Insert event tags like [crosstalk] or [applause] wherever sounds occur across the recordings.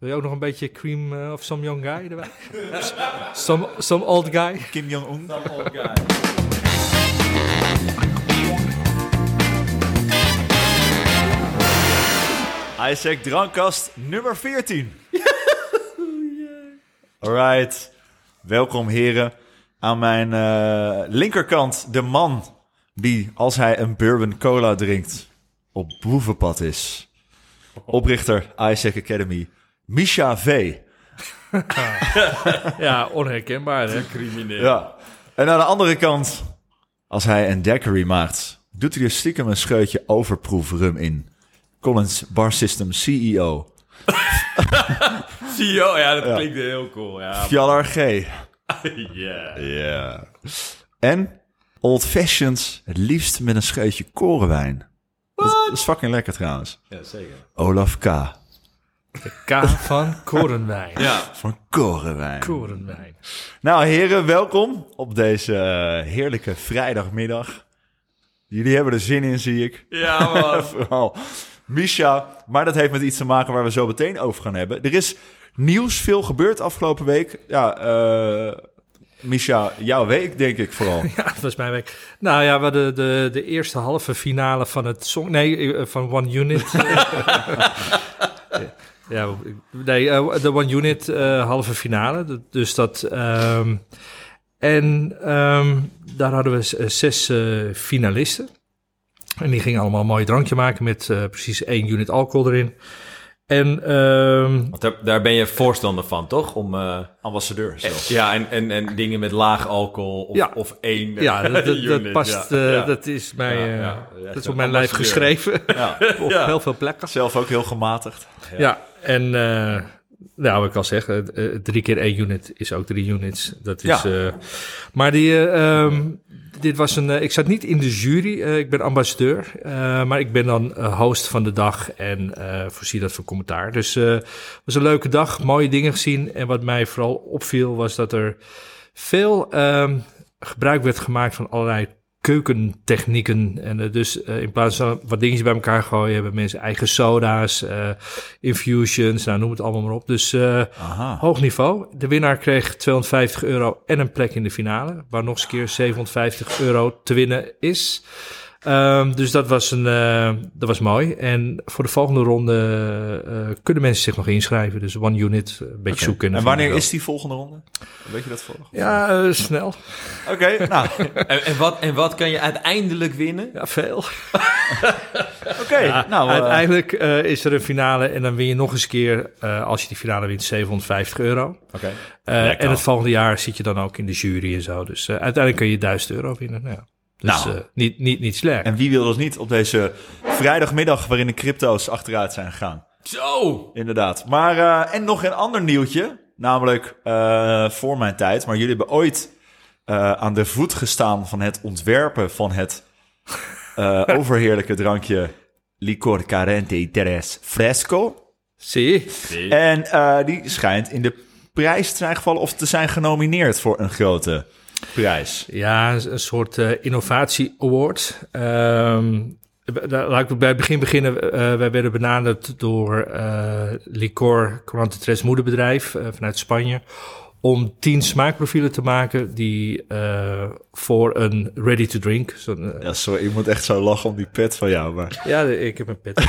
Wil je ook nog een beetje cream eh, of some young guy erbij? [laughs] some, some old guy? Kim Jong-un. Isaac Drankkast nummer 14. [laughs] Alright. Welkom heren. Aan mijn eh, linkerkant de man die, als hij een bourbon cola drinkt, op boevenpad is. Oprichter Isaac Academy, Misha V. [laughs] Ja, onherkenbaar hè? Crimineel. Ja. En aan de andere kant, als hij een daiquiri maakt, doet hij er stiekem een scheutje overproef rum in. Collins Bar System CEO, wel? [laughs] Ja, dat Ja. klinkt heel cool. Ja. Fjallar G. [laughs] Ja. Ja. En Old Fashioned, het liefst met een scheutje korenwijn. Dat, dat is fucking lekker trouwens. Ja, zeker. Olaf K. K van Korenwijn. Ja. Van korenwijn. Korenwijn. Nou heren, welkom op deze eh, heerlijke vrijdagmiddag. Jullie hebben er zin in, zie ik. Ja, man. [laughs] Vooral Misha. Maar dat heeft met iets te maken waar we zo meteen over gaan hebben. Er is nieuws, veel gebeurd afgelopen week. Ja, eh Misha, jouw week denk ik vooral. [laughs] Ja, dat was mijn week. Nou ja, we hadden de, de eerste halve finale van het song... Nee, eh, van One Unit. [laughs] ja, nee, eh, de One Unit eh, halve finale. Dus dat... ehm, en ehm, daar hadden we eh, zes eh, finalisten. En die gingen allemaal een mooi drankje maken met eh, precies één unit alcohol erin. En ehm, Want daar, daar ben je voorstander van, toch? Om, eh, Ambassadeur zelfs. ja, en, en, en dingen met laag alcohol of, Ja. of één ja, dat, dat, [laughs] dat unit, past... ja. eh, Ja. Dat is mij... Ja, eh, ja. dat is op mijn lijf geschreven. Ja. [laughs] op Ja. heel veel plekken. Zelf ook heel gematigd. Ja, en eh, nou, wat ik al zeg, eh, drie keer één unit is ook drie units. Dat is, Ja. eh, maar die, eh, ehm, dit was een, ik zat niet in de jury, ik ben ambassadeur, maar ik ben dan host van de dag en voorzie dat van commentaar. Dus het was een leuke dag, mooie dingen gezien. En wat mij vooral opviel was dat er veel ehm, gebruik werd gemaakt van allerlei keukentechnieken. En eh, dus eh, in plaats van wat dingetjes bij elkaar gooien, hebben mensen eigen soda's, eh, infusions, nou noem het allemaal maar op. Dus hoog niveau. De winnaar kreeg 250 euro en een plek in de finale, waar nog eens een keer 750 euro te winnen is. Ehm, dus dat was, een, eh, dat was mooi. En voor de volgende ronde eh, kunnen mensen zich nog inschrijven. Dus one unit, een beetje zoeken. En wanneer is die volgende ronde? Weet je dat voor? Ja, eh, snel. Oké, nou, [laughs] En, en, wat, en wat kan je uiteindelijk winnen? Ja, veel. [laughs] oké. Ja, nou, eh, uiteindelijk eh, is er een finale en dan win je nog eens een keer, eh, als je die finale wint, 750 euro. oké. Eh, en het volgende jaar zit je dan ook in de jury en zo. Dus eh, uiteindelijk kun je 1000 euro winnen. Nou, ja. Dus Nou. eh, niet, niet, niet slecht. En wie wil dat niet op deze vrijdagmiddag waarin de crypto's achteruit zijn gegaan? Zo! Inderdaad. Maar, eh, en nog een ander nieuwtje. Namelijk eh, voor mijn tijd. Maar jullie hebben ooit eh, aan de voet gestaan van het ontwerpen van het eh, [laughs] overheerlijke drankje Licor Carente Tres Fresco. Zie En eh, die schijnt in de prijs te zijn gevallen of te zijn genomineerd voor een grote prijs. Ja, een soort eh, innovatie award. Ehm, laat ik bij het begin beginnen. Eh, wij werden benaderd door eh Licor moederbedrijf vanuit Spanje. Om tien smaakprofielen te maken die voor een ready to drink. zo'n, eh, Ja, sorry, ik moet echt zo lachen om die pet van jou. Maar ja, ik heb een pet. [laughs]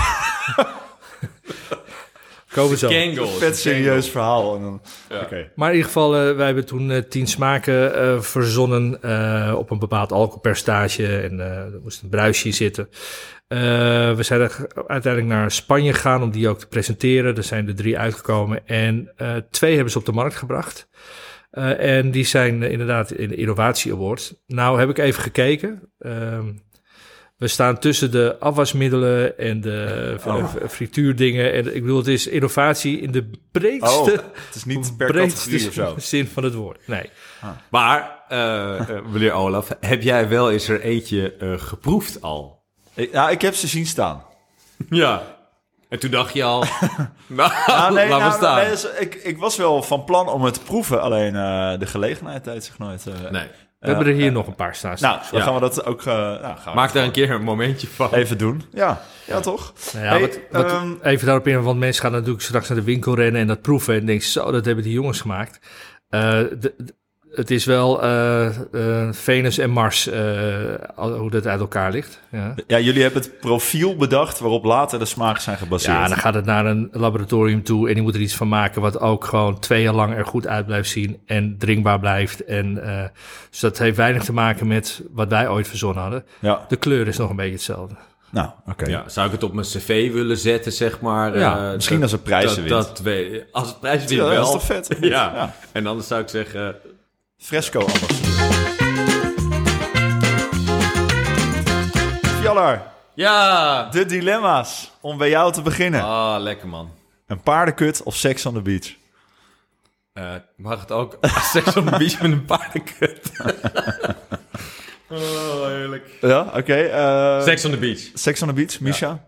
Komen zo. Kangle. vet serieus verhaal. En dan, Ja. Maar in ieder geval, eh, wij hebben toen eh, tien smaken eh, verzonnen eh, op een bepaald alcoholpercentage. En eh, er moest een bruisje in zitten. Eh, we zijn uiteindelijk naar Spanje gegaan om die ook te presenteren. Er zijn er drie uitgekomen en eh, twee hebben ze op de markt gebracht. Eh, en die zijn inderdaad in de Innovatie Award. Nou heb ik even gekeken. Ehm, we staan tussen de afwasmiddelen en de Oh. frituurdingen. En ik bedoel, het is innovatie in de breedste Oh, het is niet [laughs] per categorie of zo. [laughs] zin van het woord. Nee. Maar, eh, eh, meneer Olaf, heb jij wel eens er eentje eh, geproefd al? Nou, ik heb ze zien staan. [laughs] Ja. En toen dacht je al, nou, Ah, nee, laat maar nou, staan. nee, dus ik, ik was wel van plan om het te proeven, alleen eh, de gelegenheid deed zich nooit. eh, Nee. We hebben er hier nog een paar staan. Nou, dan gaan we dat ook eh, nou, gaan Maak daar een keer een momentje van. even doen. Ja, ja toch? Nou ja, Hey, wat, wat- ehm, even daarop in, want mensen gaan natuurlijk straks naar de winkel rennen en dat proeven. En denken, zo, dat hebben die jongens gemaakt. Eh, de- de- het is wel eh, eh, Venus en Mars, eh, hoe dat uit elkaar ligt. Ja. Ja, jullie hebben het profiel bedacht waarop later de smaken zijn gebaseerd. ja, dan gaat het naar een laboratorium toe en die moet er iets van maken wat ook gewoon twee jaar lang er goed uit blijft zien en drinkbaar blijft. En, eh, dus dat heeft weinig te maken met wat wij ooit verzonnen hadden. Ja, De kleur is nog een beetje hetzelfde. nou, oké. Ja, zou ik het op mijn cv willen zetten, zeg maar? Ja, misschien dat- als het prijzen dat, wint. Dat, als het prijzen wint Ja, wel. dat is toch vet? [laughs] Ja. Ja. en anders zou ik zeggen... Fresco ambassadeur. Fjallar, Ja! de dilemma's om bij jou te beginnen. Ah, lekker man. Een paardenkut of seks on the beach? Eh, mag het ook seks op de beach met een paardenkut? [laughs] oh, heerlijk. Ja, oké. eh, Seks on the beach. Seks on the beach, Misha?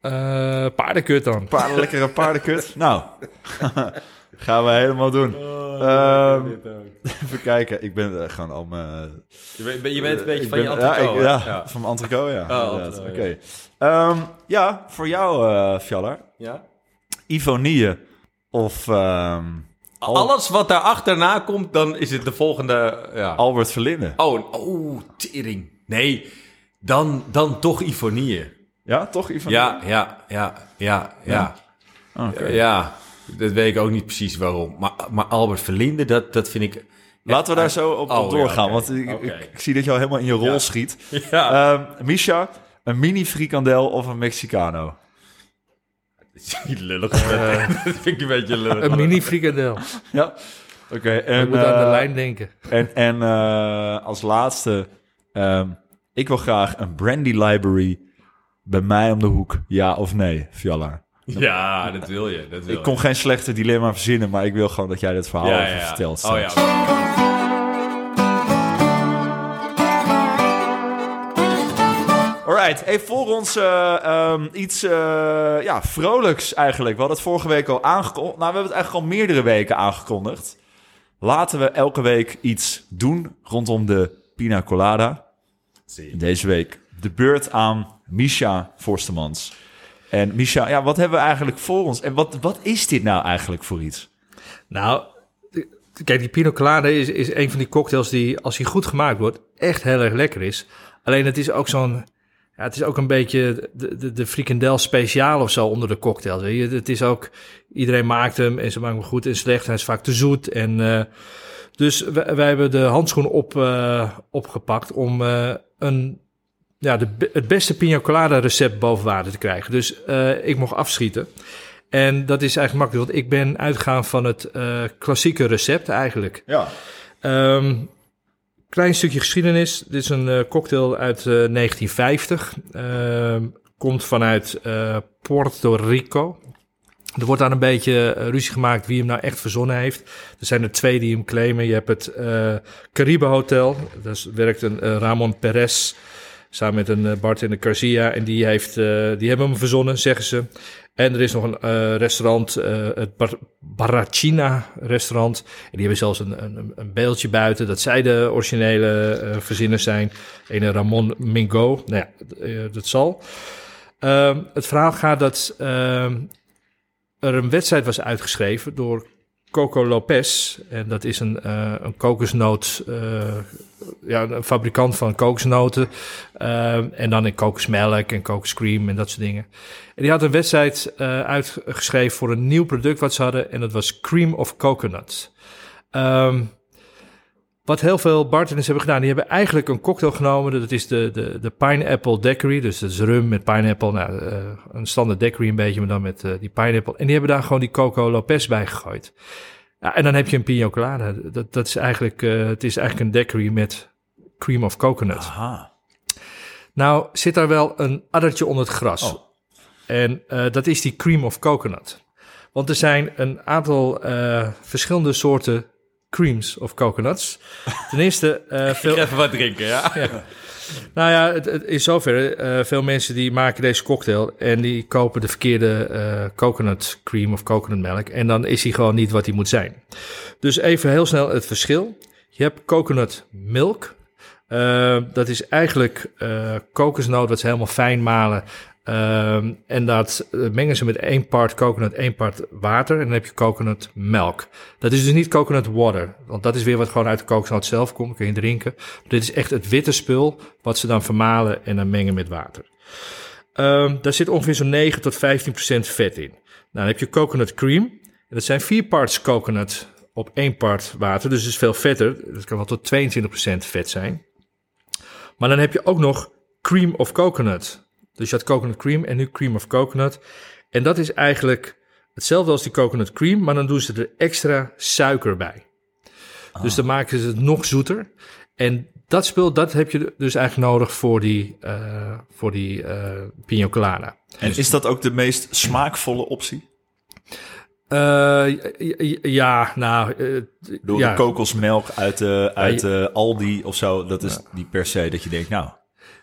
Eh paardenkut dan. Paarden, lekkere paardenkut. nou, [laughs] gaan we helemaal doen. Ehm, [laughs] even kijken. Ik ben eh, gewoon al mijn... Je bent, je bent een beetje ik van je ben- ja, ik- ja, ja. van mijn antico, ja. Oh, Oké. ja. Ehm, ja, voor jou, eh Fjallar. Ja? Of ehm, Al- Alles wat daar achterna komt, dan is het de volgende... Ja. Albert Verlinde. Oh, oh, tering. Nee, dan, dan toch Ivonie. Ja, toch Ivonie? Ja, ja, ja, ja, ja. Oké. Ja, dat weet ik ook niet precies waarom. Maar, maar Albert Verlinde, dat, dat vind ik... Laten we daar zo op, Oh, op ja, doorgaan, want ik, ik, ik zie dat je al helemaal in je rol Ja. schiet. [laughs] Ja. Ehm Misha, een mini frikandel of een Mexicano? [laughs] lullig. [laughs] dat vind ik een beetje lullig. Een mini frikandel. Ja. Oké, Ik en, moet aan de eh, lijn denken. en, en eh, als laatste, ehm, ik wil graag een brandy library bij mij om de hoek. Ja of nee, Fiala? Ja, dat wil je. Dat wil Ik kon geen slechte dilemma verzinnen, maar ik wil gewoon dat jij dit verhaal ja, even ja, vertelt. Oh ja. Alright, hey, voor ons eh, ehm, iets eh, ja, vrolijks eigenlijk. We hadden het vorige week al aangekondigd. Nou, we hebben het eigenlijk al meerdere weken aangekondigd. Laten we elke week iets doen rondom de Pina Colada. Deze week de beurt aan Misha Forstemans. En Misha, ja, wat hebben we eigenlijk voor ons? En wat, wat is dit nou eigenlijk voor iets? Nou, kijk, die Pinot Colada is, is een van die cocktails die, als hij goed gemaakt wordt, echt heel erg lekker is. Alleen het is ook zo'n, ja, het is ook een beetje de, de, de frikandel speciaal of zo onder de cocktails. Weet je? Het is ook, iedereen maakt hem en ze maken hem goed en slecht. Hij is vaak te zoet en... eh, dus wij, hebben de handschoen op, eh, opgepakt om eh, een, ja, de, het beste pina colada recept boven water te krijgen. Dus eh, ik mocht afschieten. En dat is eigenlijk makkelijk, want ik ben uitgegaan van het eh, klassieke recept eigenlijk. Ja. Ehm, klein stukje geschiedenis. Dit is een eh, cocktail uit eh, 1950. Ehm, komt vanuit Puerto Rico. Er wordt daar een beetje ruzie gemaakt wie hem nou echt verzonnen heeft. Er zijn er twee die hem claimen. Je hebt het eh Caribe Hotel. Daar werkt een Ramon Perez samen met een uh, bartender Garcia. En die, heeft, eh, die hebben hem verzonnen, zeggen ze. En er is nog een eh, restaurant, eh, het Bar Barrachina restaurant. En die hebben zelfs een, een, een beeldje buiten dat zij de originele eh verzinners zijn. Een Ramon Mingo. Nou ja, eh, dat zal. Ehm, het verhaal gaat dat ehm, er een wedstrijd was uitgeschreven door Coco Lopez. En dat is een, eh, een kokosnoot, eh, ja, een fabrikant van kokosnoten. Ehm, en dan in kokosmelk en kokoscream en dat soort dingen. En die had een wedstrijd eh, uitgeschreven voor een nieuw product wat ze hadden. En dat was Cream of Coconut. Ehm, wat heel veel bartenders hebben gedaan, die hebben eigenlijk een cocktail genomen. Dat is de, de, de Pineapple Daiquiri. Dus dat is rum met pineapple. Nou, eh, een standaard daiquiri een beetje, maar dan met eh, die pineapple. En die hebben daar gewoon die Coco Lopez bij gegooid. Ja, en dan heb je een pina colada. Dat, dat is eigenlijk, eh, het is eigenlijk een daiquiri met cream of coconut. Aha. Nou zit daar wel een addertje onder het gras. Oh. En dat is die cream of coconut. Want er zijn een aantal verschillende soorten creams of coconuts. Ten eerste, eh, [laughs] veel, even wat drinken, ja? nou ja, het, het, in zoverre, eh, veel mensen die maken deze cocktail en die kopen de verkeerde eh, coconut cream of coconut melk. En dan is hij gewoon niet wat hij moet zijn. Dus even heel snel het verschil. Je hebt coconut milk. Uh, dat is eigenlijk uh, kokosnoot wat ze helemaal fijn malen. Uh, en dat mengen ze met één part coconut, één part water. En dan heb je coconut melk. Dat is dus niet coconut water. Want dat is weer wat gewoon uit de kokosnoot zelf komt. Kun je drinken. dit is echt het witte spul wat ze dan vermalen en dan mengen met water. Um, daar zit ongeveer zo'n 9 tot 15 procent vet in. Nou, dan heb je coconut cream. En dat zijn vier parts coconut op één part water. Dus het is veel vetter. Dat kan wel tot 22 procent vet zijn. Maar dan heb je ook nog cream of coconut. Dus je had coconut cream en nu cream of coconut. En dat is eigenlijk hetzelfde als die coconut cream, maar dan doen ze er extra suiker bij. Dus dan maken ze het nog zoeter. En dat spul, dat heb je dus eigenlijk nodig voor die, uh, voor die uh, pina colada. En is dat ook de meest smaakvolle optie? Uh, ja, nou... Door ja. de kokosmelk uit, de, uit de Aldi of zo, dat is niet per se dat je denkt, nou...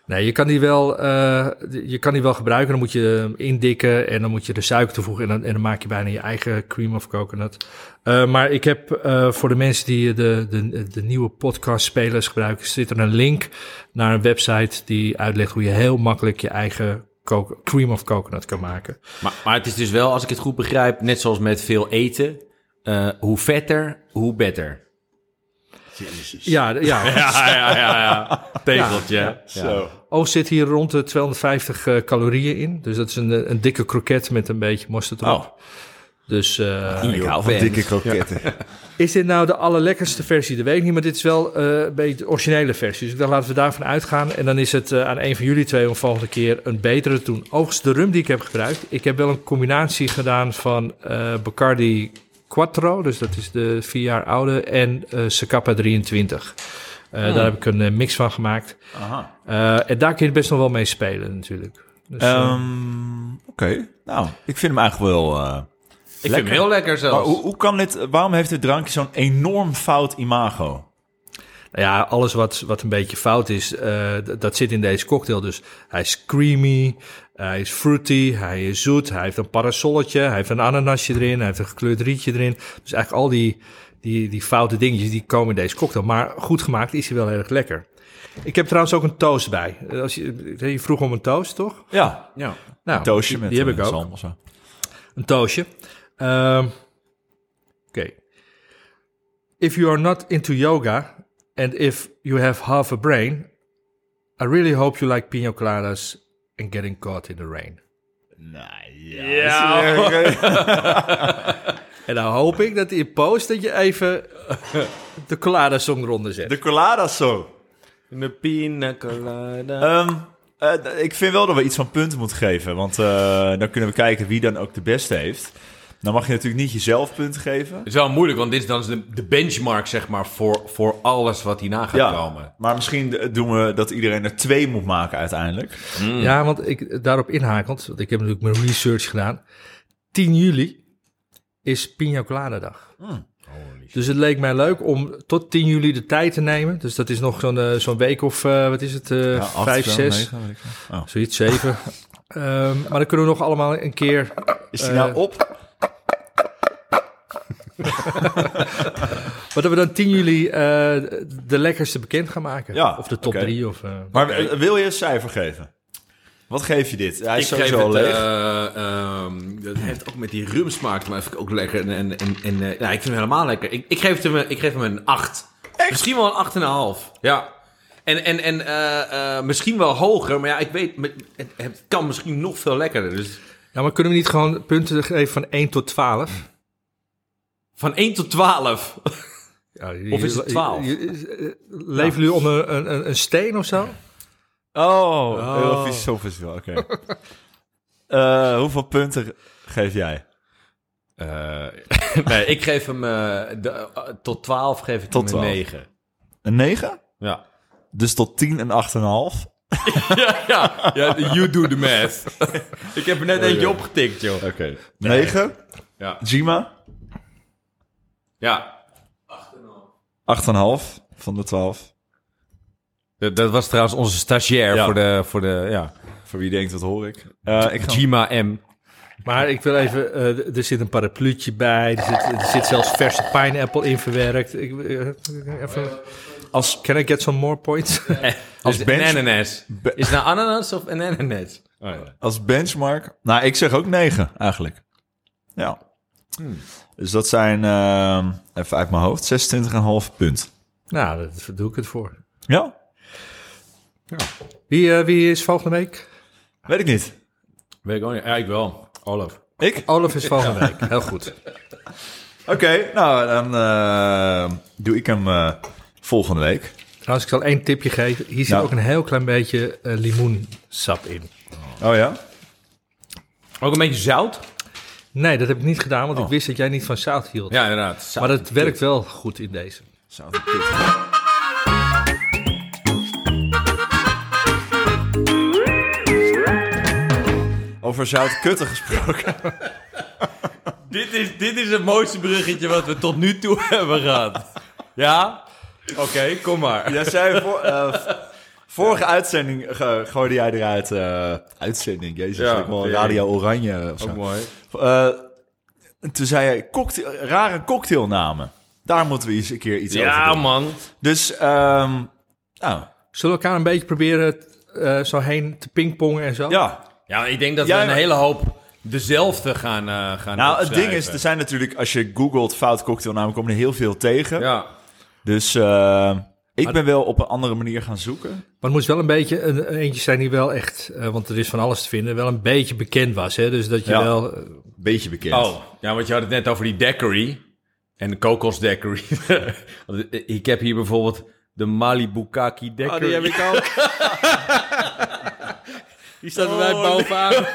Nee, je kan die wel, uh, je kan die wel gebruiken. Dan moet je indikken en dan moet je de suiker toevoegen. En dan, en dan maak je bijna je eigen cream of coconut. Uh, maar ik heb uh, voor de mensen die de, de, de nieuwe podcast-spelers gebruiken, zit er een link naar een website die uitlegt hoe je heel makkelijk je eigen cream of coconut kan maken. Maar, maar het is dus wel, als ik het goed begrijp, net zoals met veel eten. hoe vetter, hoe beter. Jezus. Ja, ja. [laughs] ja, ja, ja, ja. Tegeltje. Ja, Zo. Oh, zit hier rond de 250 uh, calorieën in. Dus dat is een, een dikke kroket met een beetje mosterd erop. Oh. Dus uh, ik hou van dikke kroketten. is dit nou de allerlekkerste versie? Dat weet ik niet, maar dit is wel uh, een beetje de originele versie. Dus ik dacht, laten we daarvan uitgaan. En dan is het uh, aan een van jullie twee om volgende keer een betere te doen. Overigens, de rum die ik heb gebruikt. Ik heb wel een combinatie gedaan van Bacardi Quattro, dus dat is de vier jaar oude, en uh, Zacapa 23. Uh, hmm. Daar heb ik een uh, mix van gemaakt. Aha. Uh, en daar kun je best nog wel mee spelen natuurlijk. Dus, um, Oké, okay. nou, ik vind hem eigenlijk wel Ik lekker. vind hem heel lekker zelfs. Maar hoe, hoe kan dit, waarom heeft dit drankje zo'n enorm fout imago? Ja, alles wat, wat een beetje fout is, uh, dat zit in deze cocktail. Dus hij is creamy, hij is fruity, hij is zoet, hij heeft een parasolletje, hij heeft een ananasje erin, hij heeft een gekleurd rietje erin. Dus eigenlijk al die, die, die foute dingetjes die komen in deze cocktail. Maar goed gemaakt is hij wel erg lekker. Ik heb trouwens ook een toast bij. Als je, je vroeg om een toast, toch? Ja, ja. Nou, een toastje die, met die heb ik ook. zalm of zo. Een toastje. Um, Oké. Okay. If you are not into yoga and if you have half a brain, I really hope you like pina coladas and getting caught in the rain. Nou ja. [laughs] [laughs] en dan hoop ik dat in post dat je even de colada song eronder zet. De colada song. De pina colada. Um, uh, ik vind wel dat we iets van punten moeten geven. Want uh, dan kunnen we kijken wie dan ook de beste heeft. Dan mag je natuurlijk niet jezelf punten geven. Het is wel moeilijk, want dit is dan de, de benchmark, zeg maar, voor, voor alles wat hierna gaat ja, komen. Maar misschien doen we dat iedereen er twee moet maken uiteindelijk. Mm. Ja, want ik daarop inhakend, want ik heb natuurlijk mijn research gedaan. 10 juli is Pina Colada dag. Mm. Dus het leek mij leuk om tot 10 juli de tijd te nemen. Dus dat is nog zo'n uh, zo'n week of, uh, wat is het, uh, ja, vijf, zes, oh. zoiets, zeven. um, [laughs] maar dan kunnen we nog allemaal een keer... Is die nou op? [laughs] maar dat we dan 10 juli uh, de lekkerste bekend gaan maken. Ja, of de top 3. Okay. Of, uh, maar okay. wil je een cijfer geven? Wat geef je dit? Hij is ik sowieso geef het, leeg. Uh, um, dat heeft ook met die rumsmaak, maar vind ik ook lekker. En, en, en, en uh, ja, ik vind hem helemaal lekker. Ik, ik, geef, hem, ik geef hem een 8. Echt? Misschien wel een 8,5. Ja. En, en, en uh, misschien wel hoger, maar ja, ik weet, het, het kan misschien nog veel lekkerder. Dus... Ja, maar kunnen we niet gewoon punten geven van 1 tot 12? Van 1 tot 12. [laughs] Ja, je, of is het 12? Je, je, leven jullie onder een, een, een, steen of zo? Oh, oh. Eurovisie Songfestival, oké. Okay. [laughs] uh, hoeveel punten geef jij? Uh, [laughs] nee, ik geef hem uh, de, tot 12 geef ik tot hem een 9. Een 9? Ja. Dus tot 10 en 8,5? ja, ja, ja, you do the math. ik heb er net oh, eentje opgetikt, joh. Oké. Okay. 9? Ja. Jima? Ja. 8,5 van de 12. Dat, dat, was trouwens onze stagiair Ja. voor de, voor de, ja. Voor wie denkt, wat hoor ik? Uh, ik ga... Jima M. Maar ik wil even, eh, er zit een parapluutje bij, er zit, er zit zelfs verse pineapple in verwerkt. Ik, eh, even, Als, can I get some more points? [laughs] Als bench- een ananas. Be- Is het nou ananas of een ananas? Oh, ja. als benchmark... Nou, ik zeg ook 9 eigenlijk. Ja. Dus dat zijn, ehm, even uit mijn hoofd, 26,5 punt. nou, daar doe ik het voor. Ja, Wie, eh, wie is volgende week? weet ik niet. Weet ik ook niet. Ja, ik wel. Olaf. Ik? Olaf is volgende week. Heel goed. Oké, nou dan eh, doe ik hem eh, volgende week. Trouwens, ik zal één tipje geven. Hier zit Nou. ook een heel klein beetje eh, limoensap in. Oh ja? Ook een beetje zout? Nee, dat heb ik niet gedaan, want ik Oh. wist dat jij niet van zout hield. Ja, inderdaad. Zout. maar dat werkt wel goed in deze. Zout en. Over zout kutten gesproken. [laughs] Dit is, dit is het mooiste bruggetje wat we tot nu toe [laughs] hebben gehad. Ja? Oké, kom maar. Jij zei voor, [laughs] eh, vorige uitzending ge- gooide jij eruit. eh, uitzending, jezus, Ja, ik wel Radio Oranje of zo. Ook mooi. Eh, en toen zei jij cocktail, rare cocktailnamen. Daar moeten we eens een keer iets over Ja, doen. man. Dus, ehm nou, Zullen we elkaar een beetje proberen eh, zo heen te pingpongen en zo? ja. Ja, ik denk dat Jij- we een hele hoop dezelfde gaan, eh gaan Nou, het ding is, er zijn natuurlijk, als je googelt fout cocktailnamen, komen er heel veel tegen. Ja. Dus eh, ik ben wel op een andere manier gaan zoeken. Maar het moest wel een beetje een, een eentje zijn die wel echt, eh, want er is van alles te vinden, wel een beetje bekend was. Hè? Dus dat je Ja. wel. eh, Beetje bekend. Oh, ja, want je had het net over die daiquiri. En de kokos daiquiri. [laughs] Want ik heb hier bijvoorbeeld de Malibu Kaki daiquiri. Oh, ik ook. [laughs] Die staat bij mij Oh, bovenaan. [laughs]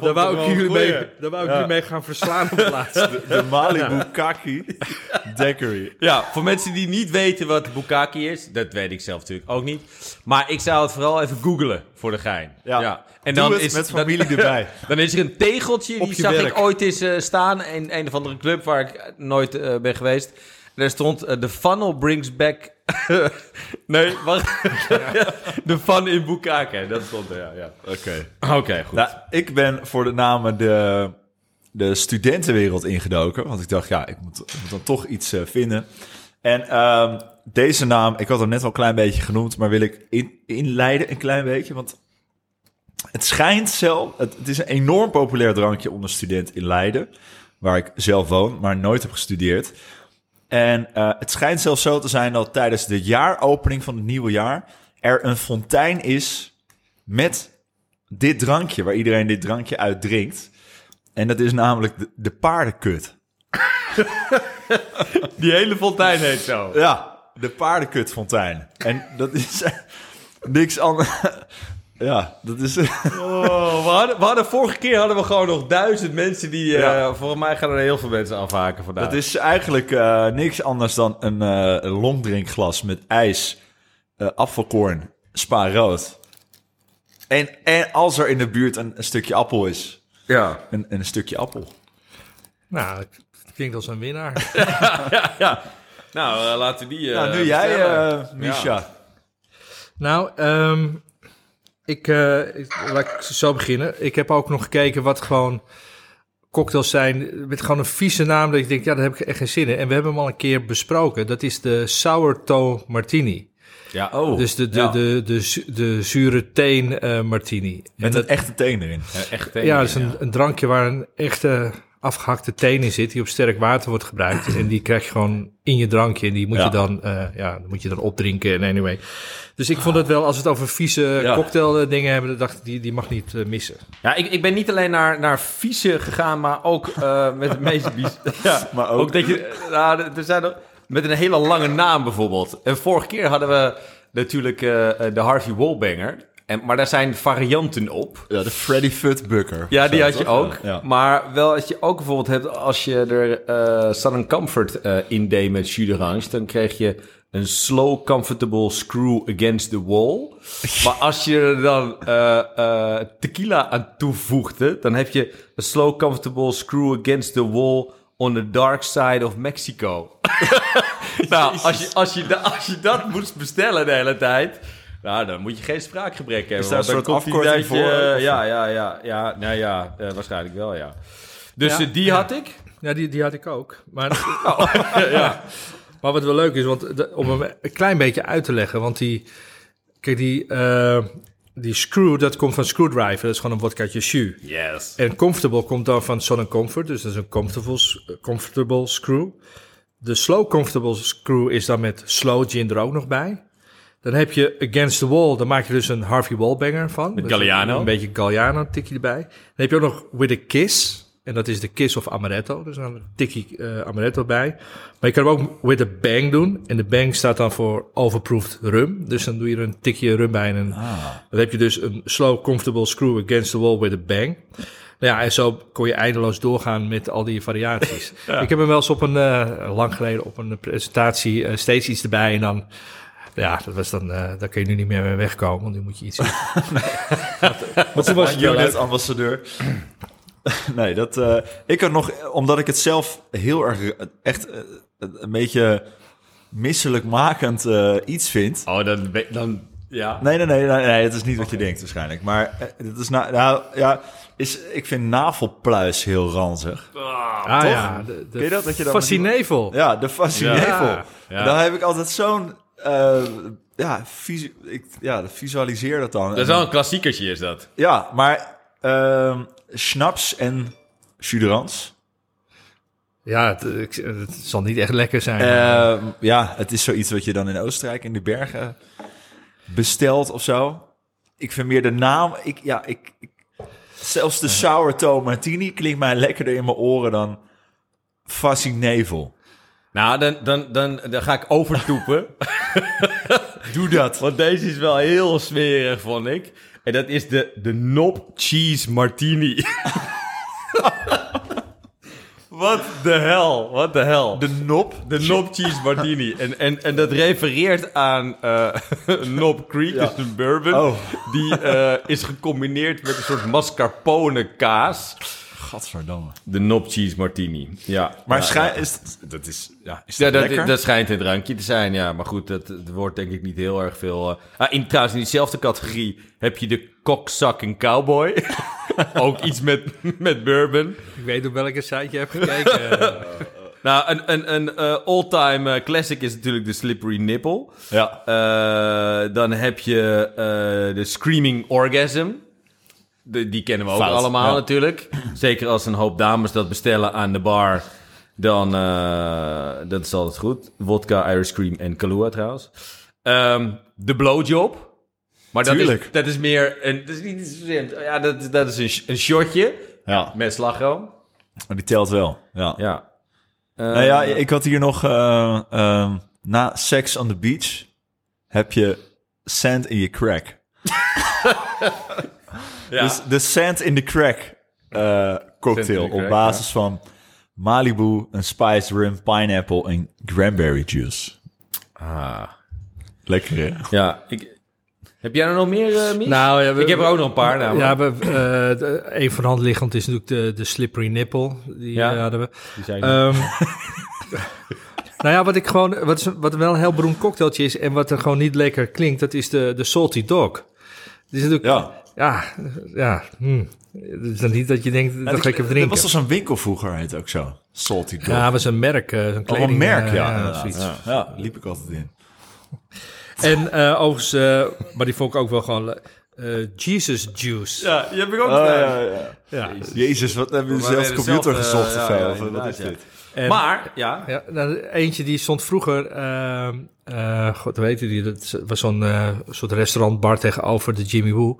Daar wou ik jullie mee, daar wou ik jullie mee gaan verslaan op het [laughs] laatst. De Malibu Kaki Daiquiri. Ja, voor mensen die niet weten wat Bukaki is, dat weet ik zelf natuurlijk ook niet. Maar ik zou het vooral even googlen voor de gein. Ja. En Doe dan is met dan- familie erbij. [laughs] Dan is er een tegeltje, Op die zag werk. ik ooit eens eh, staan in een of andere club waar ik nooit eh, ben geweest. Daar stond, eh, the funnel brings back... [laughs] nee, wacht. [laughs] de fun in Bukake, dat stond er, ja. ja. Oké. Oké, goed. Nou, ik ben voor de namen de, de studentenwereld ingedoken. Want ik dacht, ja, ik moet, ik moet dan toch iets eh, vinden. En ehm, deze naam, ik had hem net al een klein beetje genoemd, maar wil ik in, inleiden een klein beetje. Want het schijnt zelf, het, het is een enorm populair drankje onder student in Leiden. Waar ik zelf woon, maar nooit heb gestudeerd. En eh, het schijnt zelfs zo te zijn dat tijdens de jaaropening van het nieuwe jaar er een fontein is met dit drankje, waar iedereen dit drankje uit drinkt. En dat is namelijk de, de paardenkut. [laughs] Die hele fontein heet zo. Ja, de paardenkutfontein. En dat is [laughs] niks anders. Ja, dat is. Oh, we, hadden, we hadden vorige keer hadden we gewoon nog duizend mensen die... eh Ja. Volgens mij gaan er heel veel mensen afhaken vandaag. Dat is eigenlijk eh, niks anders dan een, eh, longdrinkglas met ijs, eh afvalkorn, spa rood. En, en als er in de buurt een, een stukje appel is, Ja. een, een stukje appel. Nou, het klinkt als een winnaar. [laughs] ja, ja. Nou, eh, laten we die... eh, nou, nu jij, eh Misha. Nou, ehm, ik, eh, ik- laat ik zo beginnen. Ik heb ook nog gekeken wat gewoon cocktails zijn met gewoon een vieze naam. Dat ik denk, ja, daar heb ik echt geen zin in. En we hebben hem al een keer besproken. Dat is de Sourdough Martini. Ja, oh. Dus de, de, ja. de, de, de zure teen eh, martini. En Met dat, een echte teen erin. echt ja, dat is een, een drankje waar een echte afgehakte teen in zit, die op sterk water wordt gebruikt. En die krijg je gewoon in je drankje. En die moet Ja. je dan, eh, ja, dan moet je dan opdrinken. En anyway. Dus ik vond het wel, als we het over vieze Ja. cocktail eh, dingen hebben, dacht ik, die, die mag niet eh, missen. Ja, ik, ik ben niet alleen naar, naar vieze gegaan, maar ook met het meest bies. [laughs] Ja, Maar ook- ook dat je. Nou, er zijn er met een hele lange naam bijvoorbeeld. En vorige keer hadden we natuurlijk de Harvey Wallbanger. En, maar daar zijn varianten op. Ja, de Freddy Futbucker. Ja, die had je ook. Ja. Maar wel als je ook bijvoorbeeld hebt, als je er eh Southern Comfort eh in deed met jus d'orange, dan kreeg je een slow comfortable screw against the wall. maar als je er dan eh, tequila aan toevoegde, dan heb je een slow comfortable screw against the wall on the dark side of Mexico. [laughs] nou, als je, als, je als je dat moest bestellen de hele tijd, Nou, dan moet je geen spraakgebrek hebben. Is daar een soort afkorting voor, of? Ja, ja, ja, ja. Nou ja, eh, waarschijnlijk wel, ja. Dus Ja. eh, die had ik. Ja, die, die had ik ook. Maar, [laughs] ja. maar wat wel leuk is, want de- om hem een klein beetje uit te leggen, want die, kijk, die, eh, die screw, dat komt van screwdriver, dat is gewoon een wodkaatje jus. Yes. En comfortable komt dan van Sun Comfort, dus dat is een comfortable, comfortable screw. De slow comfortable screw is dan met slow gin er ook nog bij. Dan heb je Against the Wall, daar maak je dus een Harvey Wallbanger van. Met Galliano. Een beetje Galliano tikje erbij. Dan heb je ook nog With a Kiss. En dat is de Kiss of Amaretto. Dus dan een tikje eh, Amaretto bij. Maar je kan hem ook With a Bang doen. En de Bang staat dan voor Overproofed Rum. Dus dan doe je er een tikje rum bij. En een, dan heb je dus een Slow Comfortable Screw Against the Wall With a Bang. Nou ja, en zo kon je eindeloos doorgaan met al die variaties. [laughs] Ik heb hem wel eens op een, eh, lang geleden op een presentatie eh, steeds iets erbij. En dan, ja, dat was dan, eh daar kun je nu niet meer mee wegkomen. Want nu moet je iets Maar [laughs] toen was. Unit ambassadeur. [clears throat] nee, dat... eh, ik had nog... Omdat ik het zelf heel erg... eh, Echt een beetje misselijkmakend eh iets vind. Oh, dan... ben- dan ja. Nee, nee, nee, nee, nee, het is niet wat je denkt waarschijnlijk. Maar het is nou, nou ja, is, ik vind navelpluis heel ranzig. Ah Toch? ja, de, de je dat, dat je dan- fascinevel. Ja, de fascinevel. Ja, ja. Dan heb ik altijd zo'n, eh, ja, visu ik, ja, visualiseer dat dan. Dat is wel een klassiekertje, is dat. Ja, maar ehm schnaps en chuderans. Ja, het, zal niet echt lekker zijn. Ehm, ja, het is zoiets wat je dan in Oostenrijk in de bergen bestelt of zo. Ik vind meer de naam. Ik, ja, ik, ik, zelfs de sourdough martini klinkt mij lekkerder in mijn oren dan fascinevel. Nou, dan, dan, dan, dan ga ik overtoepen. [laughs] Doe dat. Want deze is wel heel smerig, vond ik. En dat is de, de Knob Cheese Martini. [laughs] Wat de hel, wat de hel. De nop. De Knob Cheese Martini. [laughs] En, en, en dat refereert aan eh Knob Creek, Ja. dus een bourbon. Oh. Die eh, is gecombineerd met een soort mascarpone kaas. Gadverdamme. De Knob Cheese Martini. Ja. Maar ja, schijn, is, dat is, ja, is Ja, dat schijnt een drankje te zijn, ja. Maar goed, dat, dat wordt denk ik niet heel erg veel... eh. Ah, in, trouwens, in diezelfde categorie heb je de kokzakking cowboy. [laughs] Ook iets met, met bourbon. ik weet op welke site je hebt gekeken. [laughs] Nou, een, een, een eh, all-time eh, classic is natuurlijk de Slippery Nipple. ja. Eh, dan heb je eh, de Screaming Orgasm. De, die kennen we ook Fout, allemaal ja. natuurlijk. [laughs] Zeker als een hoop dames dat bestellen aan de bar. Dan uh, dat is altijd goed. Vodka, Irish Cream en Kahlua trouwens. Um, de blowjob. Maar dat Tuurlijk. is, dat is meer een... Dat is niet ja, dat, dat is een, een shotje ja, met slagroom. maar die telt wel. Ja. Ja. Uh, Nou ja, ik had hier nog... Uh, um, na Sex on the Beach heb je Sand in je crack. [laughs] ja. Dus de Sand in the Crack uh, cocktail op basis van Malibu, een spice rum, pineapple en cranberry juice. Ah. Lekker hè? Ja, ik... Heb jij er nog meer, uh, Mies? nou, ja, we, ik heb er ook nog een paar. Nou, Ja, we, uh, de, een van de hand liggend is natuurlijk de, de slippery nipple. Die Ja. hadden we. Die zijn Um, [laughs] nou ja, wat ik gewoon, wat, is, wat wel een heel beroemd cocktailtje is en wat er gewoon niet lekker klinkt, dat is de, de salty dog. Het is natuurlijk, Ja. ja, ja, hm. Het is dan niet dat je denkt, dat ga ik even Er drinken. was toch zo'n winkel vroeger, heet ook zo. Salty Dog. Ja, was een merk, zo'n Oh, kleding. een merk, uh, ja. zoiets. ja. Ja, liep ik altijd in. En uh, overigens, uh, maar die vond ik ook wel gewoon uh, Jesus Juice. Ja, die heb ik ook Oh, ja, ja. Ja. Jezus, wat hebben we Maar zelf we computer gezocht eh, of wat is ja. dit? En- Maar, ja. Ja, nou, eentje die stond vroeger, uh, uh, god, hoe heette die? Dat was zo'n uh, soort restaurantbar tegenover de Jimmy Woo.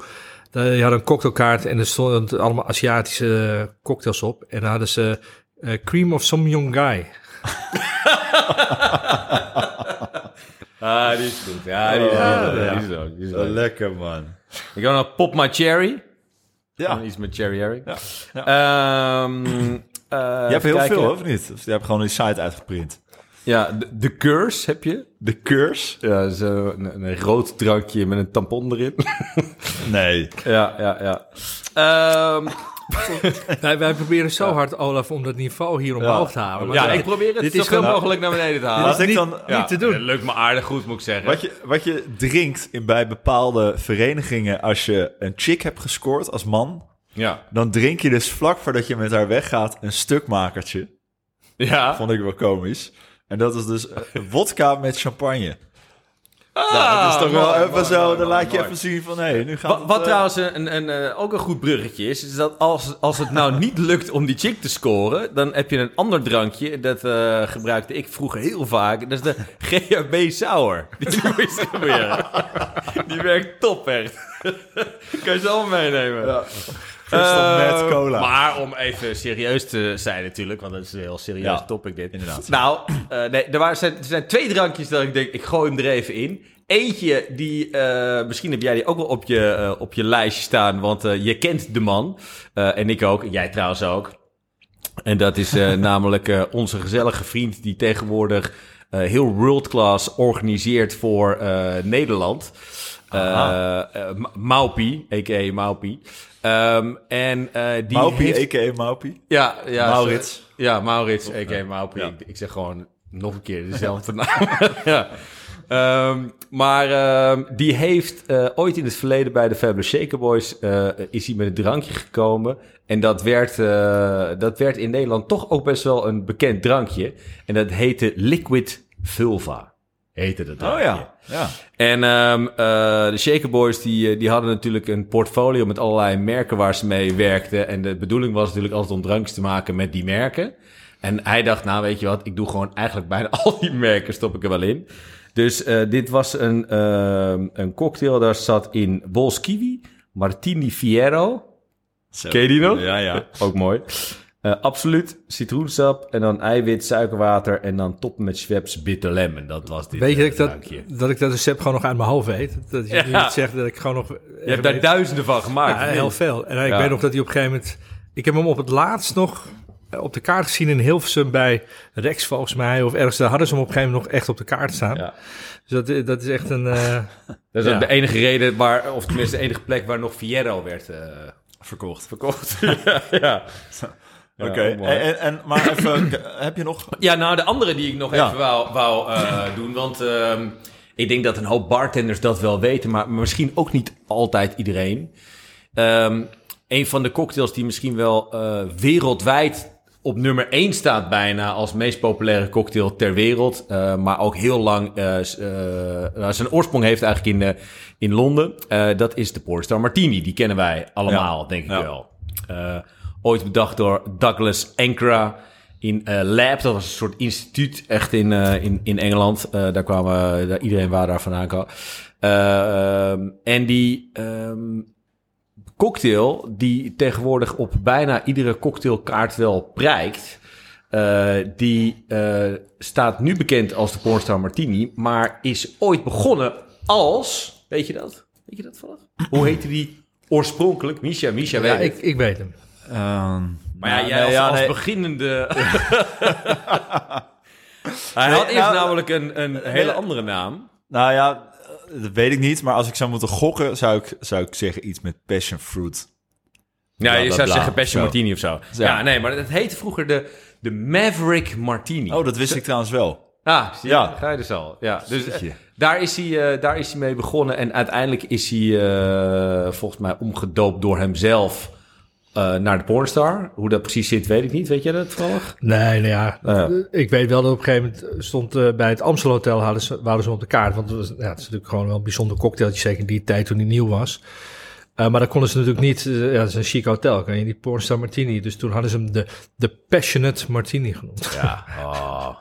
Je had een cocktailkaart en er stonden allemaal Aziatische cocktails op. En dan hadden ze uh, Cream of Some Young Guy. [laughs] ah, die is goed. Ja, die is, Oh, die is, ja. die is ook. Die is. Lekker, man. Ik ga nog Pop My Cherry. Ja, Iets met Cherry Harry. Ja, Ehm, eh, je hebt heel kijken. veel, of niet? Of je hebt gewoon die site uitgeprint. Ja, de, de Curse heb je. De curse? Ja, zo een, een rood drankje met een tampon erin. [laughs] Nee. ja, ja, ja. Ehm, [laughs] wij, wij proberen zo hard, Olaf, om dat niveau hier omhoog te halen. Maar Ja, dat- ik probeer het dit is zoveel mogelijk naar beneden te halen. Als ik niet- dan, niet te doen. Lukt me aardig goed, moet ik zeggen. wat, je, wat je drinkt in, bij bepaalde verenigingen als je een chick hebt gescoord als man, Ja. dan drink je dus vlak voordat je met haar weggaat een stukmakertje. Ja. Vond ik wel komisch. En dat is dus eh, [laughs] wodka met champagne. Ah, nou, dat is toch wel even zo, dan laat je even zien van, hé, hey, nu gaat Wat, het, wat eh, trouwens een, een, een, ook een goed bruggetje is, is dat als, als het nou niet lukt om die chick te scoren, dan heb je een ander drankje. Dat eh, gebruikte ik vroeger heel vaak. Dat is de [laughs] GHB Sour. Die [laughs] moet je proberen. Die werkt top echt. kan je ze allemaal meenemen. Ja. Crystal Eh, cola. Maar om even serieus te zijn natuurlijk, want dat is een heel serieus Ja, topic dit. inderdaad. Nou, eh, nee, er, waren, zijn, er zijn twee drankjes dat ik denk, ik gooi hem er even in. Eentje, die, eh, misschien heb jij die ook wel op je, op je lijstje staan, want je kent de man. En ik ook, jij trouwens ook. En dat is [laughs] namelijk onze gezellige vriend die tegenwoordig heel world class organiseert voor Nederland. Maupi, a.k.a. Maupi. Ehm, en eh die Maupie, heeft... a.k.a. Maupie. Ja, ja, Maurits. Ja, Maurits, a.k.a. Maupi. Ja. Ik, ik zeg gewoon nog een keer dezelfde [laughs] naam. ja. Ehm, maar ehm, die heeft eh, ooit in het verleden bij de Fabulous Shaker Boys... eh, is hij met een drankje gekomen. En dat werd, dat werd in Nederland toch ook best wel een bekend drankje. En dat heette Liquid Vulva. Heette dat Oh drankje. ja, ja. En ehm, eh, de Shaker Boys die, eh, die hadden natuurlijk een portfolio met allerlei merken waar ze mee werkten. En de bedoeling was natuurlijk altijd om drankjes te maken met die merken. En hij dacht, nou weet je wat, ik doe gewoon eigenlijk bijna [laughs] al die merken stop ik er wel in. Dus eh, dit was een, ehm, een cocktail, daar zat in Bols Kiwi, Martini Fiero, Zo. Ken je die nog? Ja, ja. [laughs] ook mooi. Eh, absoluut, citroensap en dan eiwit, suikerwater en dan toppen met Schweppes bitter lemon. Dat was dit Weet je eh, dat ik dat, ik dat recept gewoon nog uit mijn hoofd weet? Dat je Ja. niet zegt dat ik gewoon nog... Je hebt daar duizenden van gemaakt. Ja, heel veel. En ik weet nog dat hij op een gegeven moment... Ik heb hem op het laatst nog eh, op de kaart gezien in Hilversum bij Rex volgens mij. Of ergens, daar hadden ze hem op een gegeven moment nog echt op de kaart staan. Ja. Dus dat, dat is echt een... [laughs] Dat is Ja. de enige reden waar, of tenminste de enige plek waar nog Fiero werd Verkocht. verkocht. [laughs] ja, ja. [laughs] Oké, en, en, en- maar even, [clears throat] heb je nog... Ja, nou, de andere die ik nog Ja. even wou, wou eh, doen. Want ehm, ik denk dat een hoop bartenders dat wel weten, maar misschien ook niet altijd iedereen. Ehm, een van de cocktails die misschien wel eh, wereldwijd op nummer 1 staat bijna als meest populaire cocktail ter wereld. eh, maar ook heel lang nou, zijn oorsprong heeft eigenlijk in, eh, in Londen. Eh, dat is de Pornstar Martini. Die kennen wij allemaal, Ja. denk ik Ja. wel. Ooit bedacht door Douglas Ankara in eh, Lab. Dat was een soort instituut echt in, eh, in, in Engeland. Eh, daar kwamen daar, iedereen waar daar vandaan kwam. Eh, ehm, en die ehm, cocktail die tegenwoordig op bijna iedere cocktailkaart wel prijkt. die staat nu bekend als de Pornstar Martini, maar is ooit begonnen als, weet je dat? Weet je dat vanaf? Hoe heette die oorspronkelijk? Misha, Misha ja, weet ik, het. ik weet hem. Ehm, Maar ja, nou, jij als, ja, als nee. beginnende... [laughs] Hij Nee, had eerst nou, namelijk een, een hele andere naam. Nou ja, dat weet ik niet. Maar als ik zou moeten gokken, zou ik, zou ik zeggen iets met passion fruit. Ja, je zou zeggen Passion zo. Martini of zo. Zo. Ja, nee, maar dat heette vroeger de, de Maverick Martini. Oh, dat wist ik trouwens wel. Ah, zie je? Ja. Ga je dus al. Ja, dus eh, daar is, hij, eh, daar is hij mee begonnen. En uiteindelijk is hij eh, volgens mij omgedoopt door hemzelf eh, naar de pornstar. Hoe dat precies zit, weet ik niet. Weet jij dat toevallig? Nee, nou ja, Ja. ik weet wel dat op een gegeven moment stond eh, bij het Amstel Hotel hadden ze, waren ze op de kaart. Want het, was, ja, het is natuurlijk gewoon wel een bijzonder cocktailtje, zeker in die tijd toen hij nieuw was. Eh, maar dan konden ze natuurlijk niet, eh, ja, het is een chic hotel, kan je niet Pornstar Martini. Dus toen hadden ze hem de, de Passionate Martini genoemd. Ja, oh,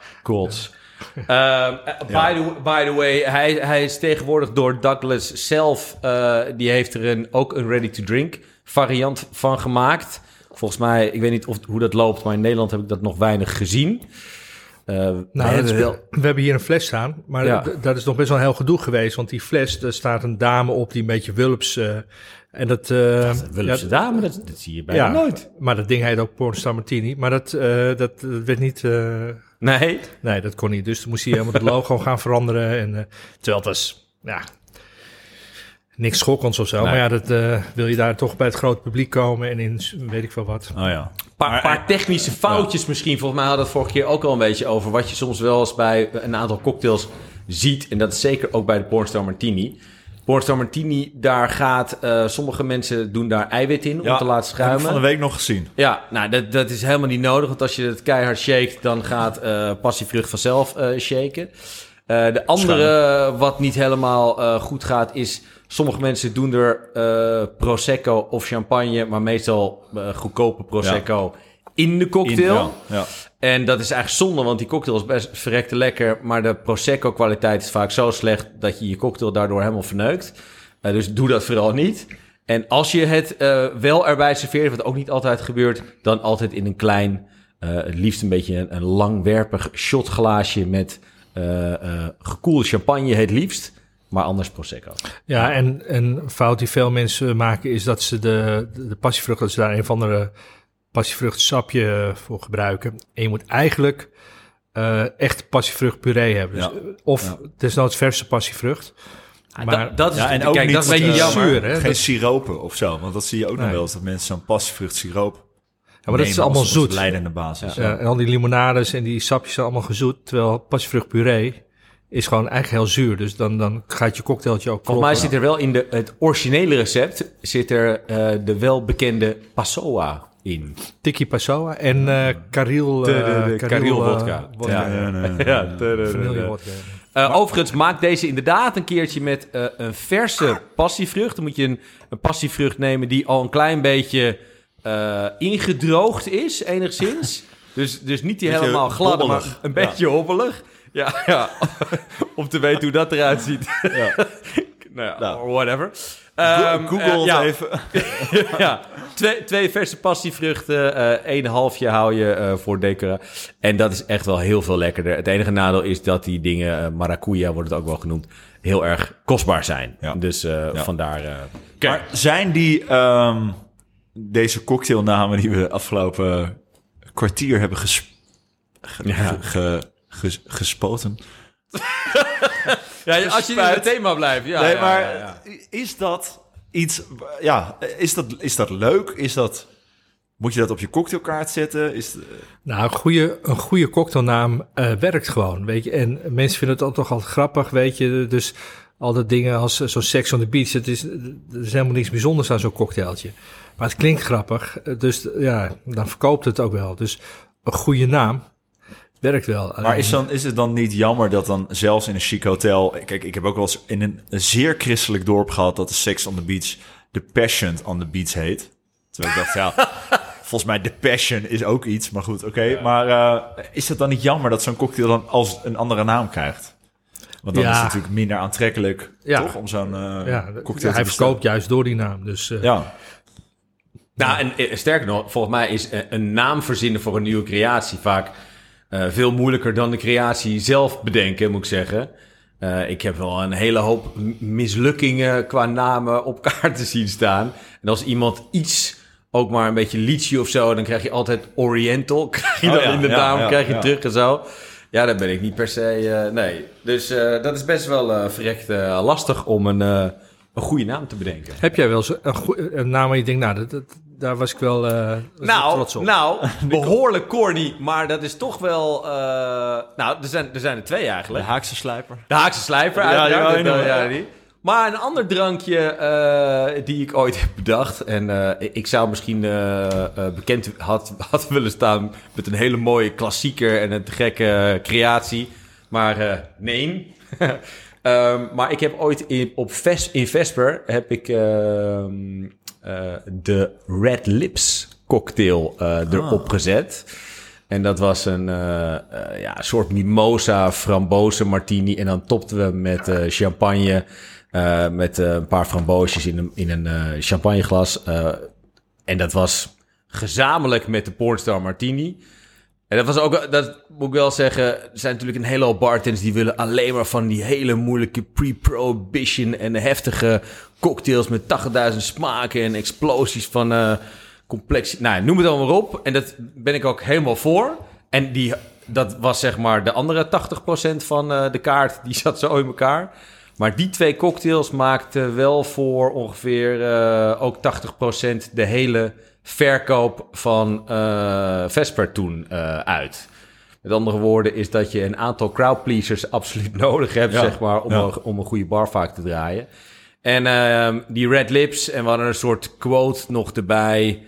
eh, by, the, by the way, hij, hij is tegenwoordig door Douglas zelf, eh, die heeft er een, ook een ready-to-drink variant van gemaakt. Volgens mij, ik weet niet of, hoe dat loopt, maar in Nederland heb ik dat nog weinig gezien. Eh, Nou, het we, hebben hier een fles staan, maar Ja. dat is nog best wel een heel gedoe geweest. Want die fles, daar staat een dame op die een beetje wulps... eh, en dat, eh, Een Wulpse ja, dame, dat, dat zie je bijna ja, nooit. Maar dat ding heet ook Pornstar Martini. Maar dat, dat, dat werd niet... Nee? nee, dat kon niet. Dus toen moest hij helemaal het logo [laughs] gaan veranderen. En, terwijl het was... Ja, niks schokkends of zo. Nee. Maar ja, dat eh, wil je daar toch bij het grote publiek komen en in weet ik veel wat. Oh ja. paar, Maar- paar technische foutjes misschien. Volgens mij hadden we het vorige keer ook al een beetje over... wat je soms wel eens bij een aantal cocktails ziet. En dat is zeker ook bij de Pornstar Martini. Pornstar Martini, daar gaat... eh, sommige mensen doen daar eiwit in om te laten Heb ik schuimen. van de week nog gezien. Ja, nou, dat, dat is helemaal niet nodig. Want als je het keihard shakt, dan gaat eh passievrucht vanzelf eh shaken. Eh, de andere wat niet helemaal eh, goed gaat is... Sommige mensen doen er eh, Prosecco of champagne... maar meestal eh, goedkope Prosecco in de cocktail. In- ja, ja. En dat is eigenlijk zonde, want die cocktail is best verrekte lekker... maar de Prosecco-kwaliteit is vaak zo slecht... dat je je cocktail daardoor helemaal verneukt. Eh, dus doe dat vooral niet. En als je het wel erbij serveert, wat ook niet altijd gebeurt... dan altijd in een klein, het liefst een beetje een, een langwerpig shotglaasje... met gekoelde champagne het liefst, maar anders Prosecco. Ja, en en een fout die veel mensen maken is dat ze de, de, de passievrucht, dat ze daar een of andere passievruchtsapje voor gebruiken. En je moet eigenlijk eh, echt passievruchtpuree hebben. Dus, Ja. eh, Of Ja. desnoods verse passievrucht. Maar- dat, dat is, Ja, en ook kijk, niet dat is een beetje eh, jammer. zuur, hè? Geen Dat- siropen of zo. Want dat zie je ook nog wel eens. Dat mensen zo'n passievrucht siroop Ja, maar dat is nemen allemaal als- als zoet. leidende basis. Ja, en al die limonades en die sapjes zijn allemaal gezoet. Terwijl passievruchtpuree is gewoon eigenlijk heel zuur. Dus dan, dan gaat je cocktailtje ook Volgens mij zit er wel in de, het originele recept zit er eh, de welbekende Passoa in. Tiki Passoa en eh Karil... De- eh, de- de Karil vodka. vodka. Ja, nee, nee, [laughs] nee. Ja, Vanille vodka. Eh, overigens, maak deze inderdaad een keertje met eh, een verse passievrucht. Dan moet je een, een passievrucht nemen die al een klein beetje eh, ingedroogd is, enigszins. dus, dus niet die helemaal glad, maar een beetje hobbelig. Ja, ja. [laughs] om te weten hoe dat eruit ziet. Ja. [laughs] nou ja, Nou. whatever. Ehm, Google eh, ja, even. [laughs] ja, twee, twee verse passievruchten, eh één halfje hou je eh, voor decora. En dat is echt wel heel veel lekkerder. Het enige nadeel is dat die dingen, maracuja wordt het ook wel genoemd, heel erg kostbaar zijn. Ja. Dus vandaar... Maar zijn die, ehm, deze cocktailnamen die we afgelopen kwartier hebben ges, ge- Ja. ge- ges- gespoten? [laughs] ja, als je in het thema blijft. Ja, nee, ja, maar ja, ja. is dat iets... Ja, is dat, is dat leuk? Is dat... Moet je dat op je cocktailkaart zetten? Is, Nou, een goede, een goede cocktailnaam eh, werkt gewoon, weet je. En mensen vinden het al toch altijd grappig, weet je. Dus al dat dingen als eh, zo'n Sex on the Beach, het is, er is helemaal niets bijzonders aan zo'n cocktailtje. Maar het klinkt grappig, eh, dus eh, ja, dan verkoopt het ook wel. Dus een goede naam werkt wel. Maar is, dan, is het dan niet jammer dat dan zelfs in een chic hotel... Kijk, ik heb ook wel eens in een, een zeer christelijk dorp gehad... dat de Sex on the Beach de Passion on the Beach heet. Terwijl ik dacht, ja... [laughs] Volgens mij de Passion is ook iets, maar goed, oké. Maar eh, is het dan niet jammer dat zo'n cocktail dan als een andere naam krijgt? Want dan Ja. is het natuurlijk minder aantrekkelijk, Ja. toch? Om zo'n eh ja, cocktail hij te bestellen. verkoopt juist door die naam. Dus eh, Ja, Nou, en sterker nog, volgens mij is een naam verzinnen voor een nieuwe creatie vaak eh, veel moeilijker dan de creatie zelf bedenken, moet ik zeggen. Eh, ik heb wel een hele hoop mislukkingen qua namen op [laughs] kaart te zien staan. En als iemand iets, ook maar een beetje lychee of zo, dan krijg je altijd Oriental. [laughs] Krijg je Oh dan ja, in de ja, naam, ja, krijg je ja. terug en zo. Ja, daar ben ik niet per se, eh, nee. Dus eh, dat is best wel eh verrekt lastig om een, eh, een goede naam te bedenken. heb jij wel eens een naam waar je denkt, nou, dat, dat- daar was ik wel, eh, was Nou, trots op. nou [laughs] behoorlijk corny, maar dat is toch wel... eh, nou, er zijn, er zijn er twee de eigenlijk. Haakse slijper. De Haakse slijper, Ja, die ja, die. Maar een ander drankje eh, die ik ooit [laughs] heb bedacht. En eh, ik zou misschien bekend had, [laughs] had willen staan met een hele mooie klassieker en een gekke creatie. Maar eh, nee. Ehm, maar ik heb ooit in, op Ves, in Vesper heb ik ehm, eh, de Red Lips cocktail eh, erop gezet. En dat was een eh, eh, ja, soort mimosa, frambozen martini. En dan topten we met eh, champagne. eh, met eh, een paar framboosjes in een, in een eh, champagneglas. Eh, en dat was gezamenlijk met de Pornstar Martini. En dat was ook, dat moet ik wel zeggen, er zijn natuurlijk een hele hoop bartenders die willen alleen maar van die hele moeilijke pre-prohibition en heftige cocktails met 80.000 smaken en explosies van eh complex. Nou, noem het allemaal maar op. En dat ben ik ook helemaal voor. En die, dat was zeg maar de andere 80% van eh, de kaart, die [laughs] zat zo in elkaar. Maar die twee cocktails maakten wel voor ongeveer eh, ook 80% de hele verkoop van Vesper toen uit. Met andere woorden is dat je een aantal crowdpleasers [laughs] absoluut nodig hebt, Ja, zeg maar, om, ja. een, om een goede bar vaak te draaien. En ehm, die Red Lips, en we hadden een soort quote nog erbij.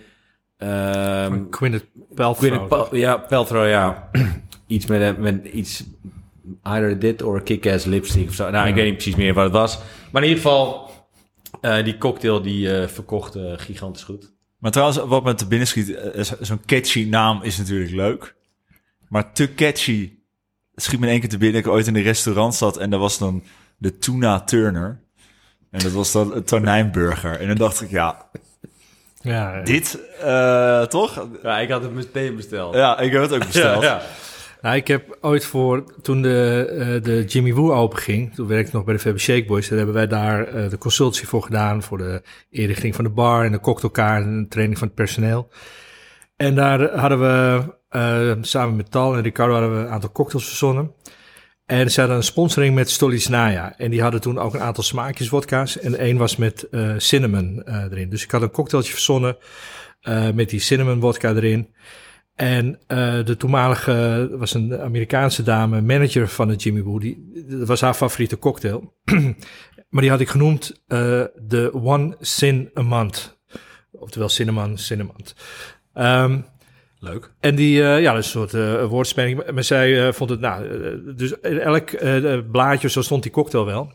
Ehm Gwyneth Paltrow. Gwyneth Pal- ja, Paltrow, ja. [clears throat] iets met, een- met iets, either dit or kick-ass lipstick of zo. Nou, ik weet niet precies meer wat het was. Maar in ieder geval, eh, die cocktail die eh, verkocht eh, gigantisch goed. Maar trouwens, wat me te binnen schiet, eh, zo- zo'n catchy naam is natuurlijk leuk. Maar te catchy schiet me in één keer te binnen. Ik ooit in een restaurant zat en daar was dan de Tuna Turner. En dat was dan een tonijnburger. En dan dacht ik, ja, Ja, dit eh, toch? Ja, ik had het meteen besteld. Ja, ik heb het ook [laughs] besteld. ja. Nou, ik heb ooit voor, toen de, eh, de Jimmy Woo open ging, toen werkte ik nog bij de Faber Shake Boys, daar hebben wij daar eh, de consultie voor gedaan, voor de inrichting van de bar en de cocktailkaart en de training van het personeel. En daar hadden we, eh, samen met Tal en Ricardo, hadden we een aantal cocktails verzonnen. En ze hadden een sponsoring met Stolichnaya. En die hadden toen ook een aantal smaakjes wodka's. En één was met eh, cinnamon eh, erin. Dus ik had een cocktailtje verzonnen eh, met die cinnamon wodka erin. En de toenmalige, was een Amerikaanse dame, manager van de Jimmy Woo. Die, dat was haar favoriete cocktail. [clears throat] maar die had ik genoemd de One Sin a Month. Oftewel cinnamon, cinnamon. Ehm Leuk. en die, eh, ja, dat is een soort eh, woordspeling. Maar zij eh, vond het, nou, dus in elk blaadje, zo stond die cocktail wel.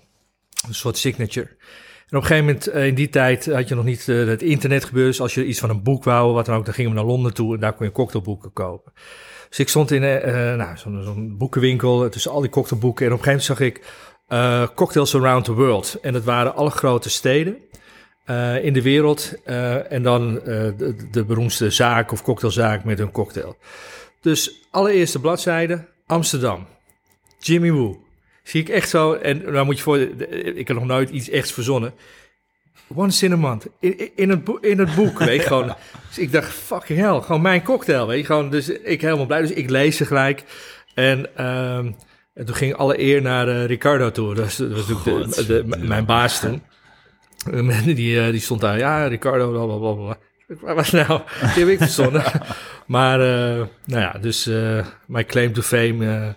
Een soort signature. En op een gegeven moment, in die tijd, had je nog niet het internet gebeurd. Dus als je iets van een boek wou, wat dan ook, dan gingen we naar Londen toe en daar kon je cocktailboeken kopen. Dus ik stond in nou, zo'n boekenwinkel tussen al die cocktailboeken. En op een gegeven moment zag ik Cocktails Around the World. En dat waren alle grote steden eh, in de wereld. eh, en dan eh, de, de beroemdste zaak of cocktailzaak met hun cocktail. Dus allereerste bladzijde, Amsterdam. Jimmy Woo. Zie ik echt zo, en dan moet je voor, ik heb nog nooit iets echt verzonnen. One Cinnamon, in, in, in, het, boek, in het boek, weet je, gewoon. [laughs] Dus ik dacht, fucking hell, gewoon mijn cocktail, weet je, gewoon. Dus ik helemaal blij, dus ik lees ze gelijk. En, ehm, en toen ging alle eer naar Ricardo toe, dat was, dat was natuurlijk de, mijn baas toen. Die, eh, die stond daar, ja, Ricardo, blablabla. Waar was nou? [laughs] Die heb ik verzonnen. maar, eh, nou ja, dus eh mijn claim to fame, eh,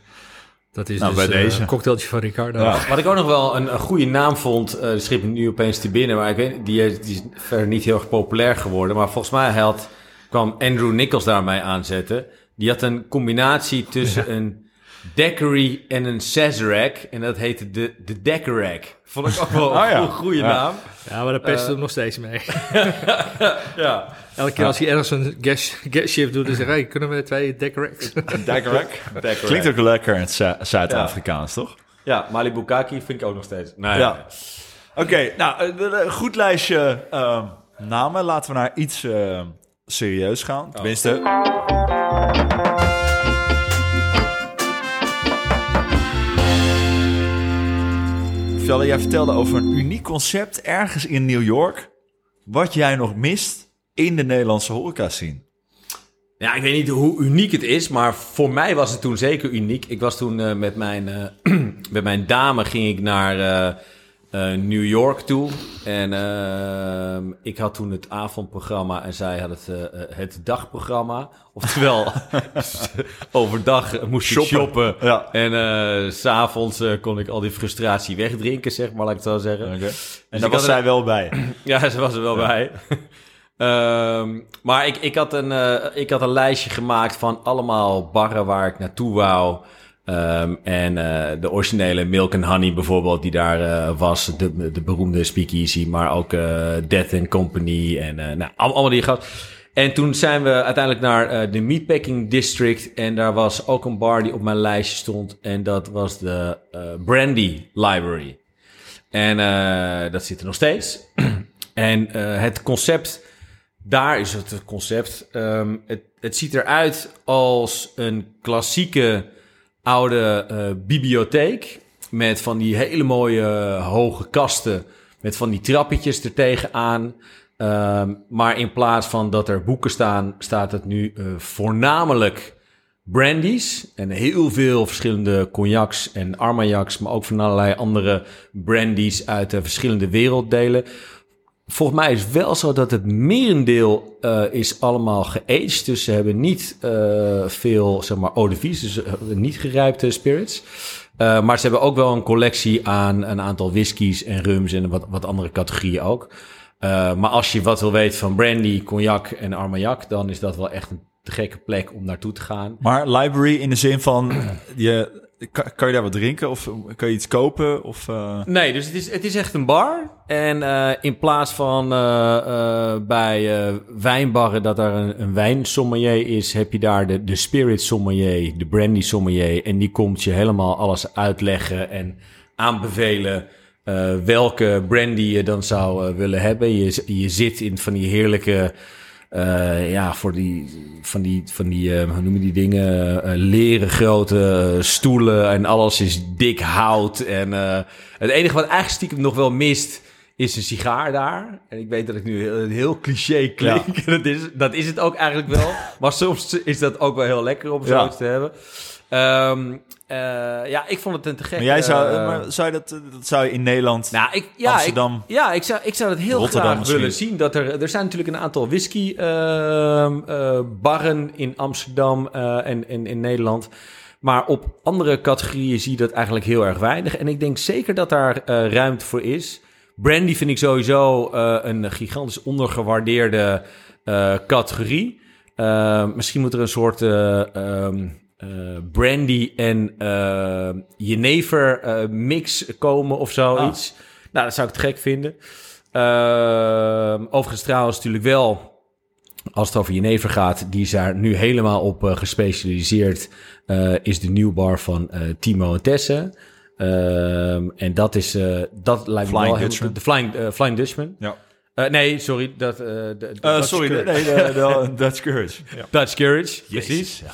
dat is Nou, dus bij eh, deze. een cocktailtje van Ricardo. Ja. Wat ik ook nog wel een, een goede naam vond, eh die schip nu opeens te binnen, maar ik weet, die, is- die is verder niet heel erg populair geworden. Maar volgens mij had, kwam Andrew Nichols daarmee aanzetten. Die had een combinatie tussen een daiquiri en een Sazerac. En dat heette de, de. Vond ik ook wel [laughs] Oh ja. een goede Ja. naam. Ja, maar daar pest hem nog steeds mee. [laughs] Ja. Elke keer als hij ergens een guest, guest shift doet, dan zeg hij, kunnen we twee decorates? [laughs] Daiquirac. Klinkt ook lekker in het Zu- Zuid-Afrikaans, toch? Ja, Malibu Kaki vind ik ook nog steeds. Nee, Ja. Oké, nou, eh, de- goed lijstje eh, namen. Laten we naar iets eh, serieus gaan. Tenminste... Jij vertelde over een uniek concept ergens in New York. Wat jij nog mist in de Nederlandse horeca. Ja, ik weet niet hoe uniek het is, maar voor mij was het toen zeker uniek. Ik was toen eh, met, mijn, eh, [clears throat] met mijn dame ging ik naar eh, New York toe. En ehm, ik had toen het avondprogramma en zij had het, eh, eh, het dagprogramma. Oftewel, [laughs] [laughs] overdag moest je Shoppen. shoppen. Ja. En eh, s s'avonds eh, kon ik al die frustratie wegdrinken, zeg maar, laat ik het zo zeggen. En Dus daar was zij wel bij. [clears throat] Ja, ze was er wel bij. [laughs] Ehm, maar ik, ik, had een, eh, ik had een lijstje gemaakt van allemaal barren waar ik naartoe wou. Ehm, en eh, de originele Milk and Honey bijvoorbeeld, die daar eh, was. De, de beroemde speakeasy, maar ook eh, Death and Company. En nou, al- allemaal die gehad. En toen zijn we uiteindelijk naar de Meatpacking District. En daar was ook een bar die op mijn lijstje stond. En dat was de Brandy Library. En dat zit er nog steeds. [clears throat] en het concept, daar is het, het concept. ehm, het, het ziet eruit als een klassieke oude eh, bibliotheek. Met van die hele mooie eh, hoge kasten. Met van die trappetjes er tegenaan. Ehm, maar in plaats van dat er boeken staan, staat het nu eh, voornamelijk brandies en heel veel verschillende cognacs en armagnacs, maar ook van allerlei andere brandies uit de verschillende werelddelen. Volgens mij is wel zo dat het merendeel uh, is allemaal geaged. Dus ze hebben niet uh, veel, zeg maar, eau de vie, dus uh, niet gerijpte spirits. maar ze hebben ook wel een collectie aan een aantal whiskies en rums en wat, wat andere categorieën ook. maar als je wat wil weten van brandy, cognac en armagnac, dan is dat wel echt een gekke plek om naartoe te gaan. Maar library in de zin van, je, kan, je daar wat drinken of kan je iets kopen? Of, uh... Nee, dus het is, het is echt een bar. En uh, in plaats van uh, bij wijnbarren dat er een, een wijnsommelier is, heb je daar de, de spirit sommelier, de brandy sommelier. En die komt je helemaal alles uitleggen en aanbevelen. welke brandy je dan zou willen hebben. Je, je zit in van die heerlijke ja, voor die, van die, van die uh, hoe noem je die dingen, uh, leren grote stoelen en alles is dik hout. En het enige wat eigenlijk stiekem nog wel mist, is een sigaar daar. En ik weet dat ik nu een heel cliché klink. Ja. [laughs] dat, is, dat is het ook eigenlijk wel. [laughs] maar soms is dat ook wel heel lekker om zoiets ja. te hebben. Um, uh, ja, ik vond het een te gek. Maar jij zou, uh, maar zou je dat, dat zou je in Nederland, nou, ik, ja, Amsterdam, ik, ja, ik zou, ik zou dat heel Rotterdam graag misschien. willen zien. Dat er, er zijn natuurlijk een aantal whisky uh, barren in Amsterdam en, en in Nederland. Maar op andere categorieën zie je dat eigenlijk heel erg weinig. En ik denk zeker dat daar ruimte voor is. Brandy vind ik sowieso een gigantisch ondergewaardeerde categorie. misschien moet er een soort... Um, uh, brandy en uh, jenever uh, mix komen of zoiets. Ah. Nou, dat zou ik te gek vinden. overigens trouwens natuurlijk wel, als het over jenever gaat, die is daar nu helemaal op gespecialiseerd, is de nieuwbar van Timo en Tesse. en dat is, dat lijkt me wel... Dutchman. De Flying, Flying Dutchman. Ja. Uh, nee, sorry. Dat, uh, de, de uh, sorry, nee, de, Dutch Courage. [laughs] Dutch Courage, precies. Ja.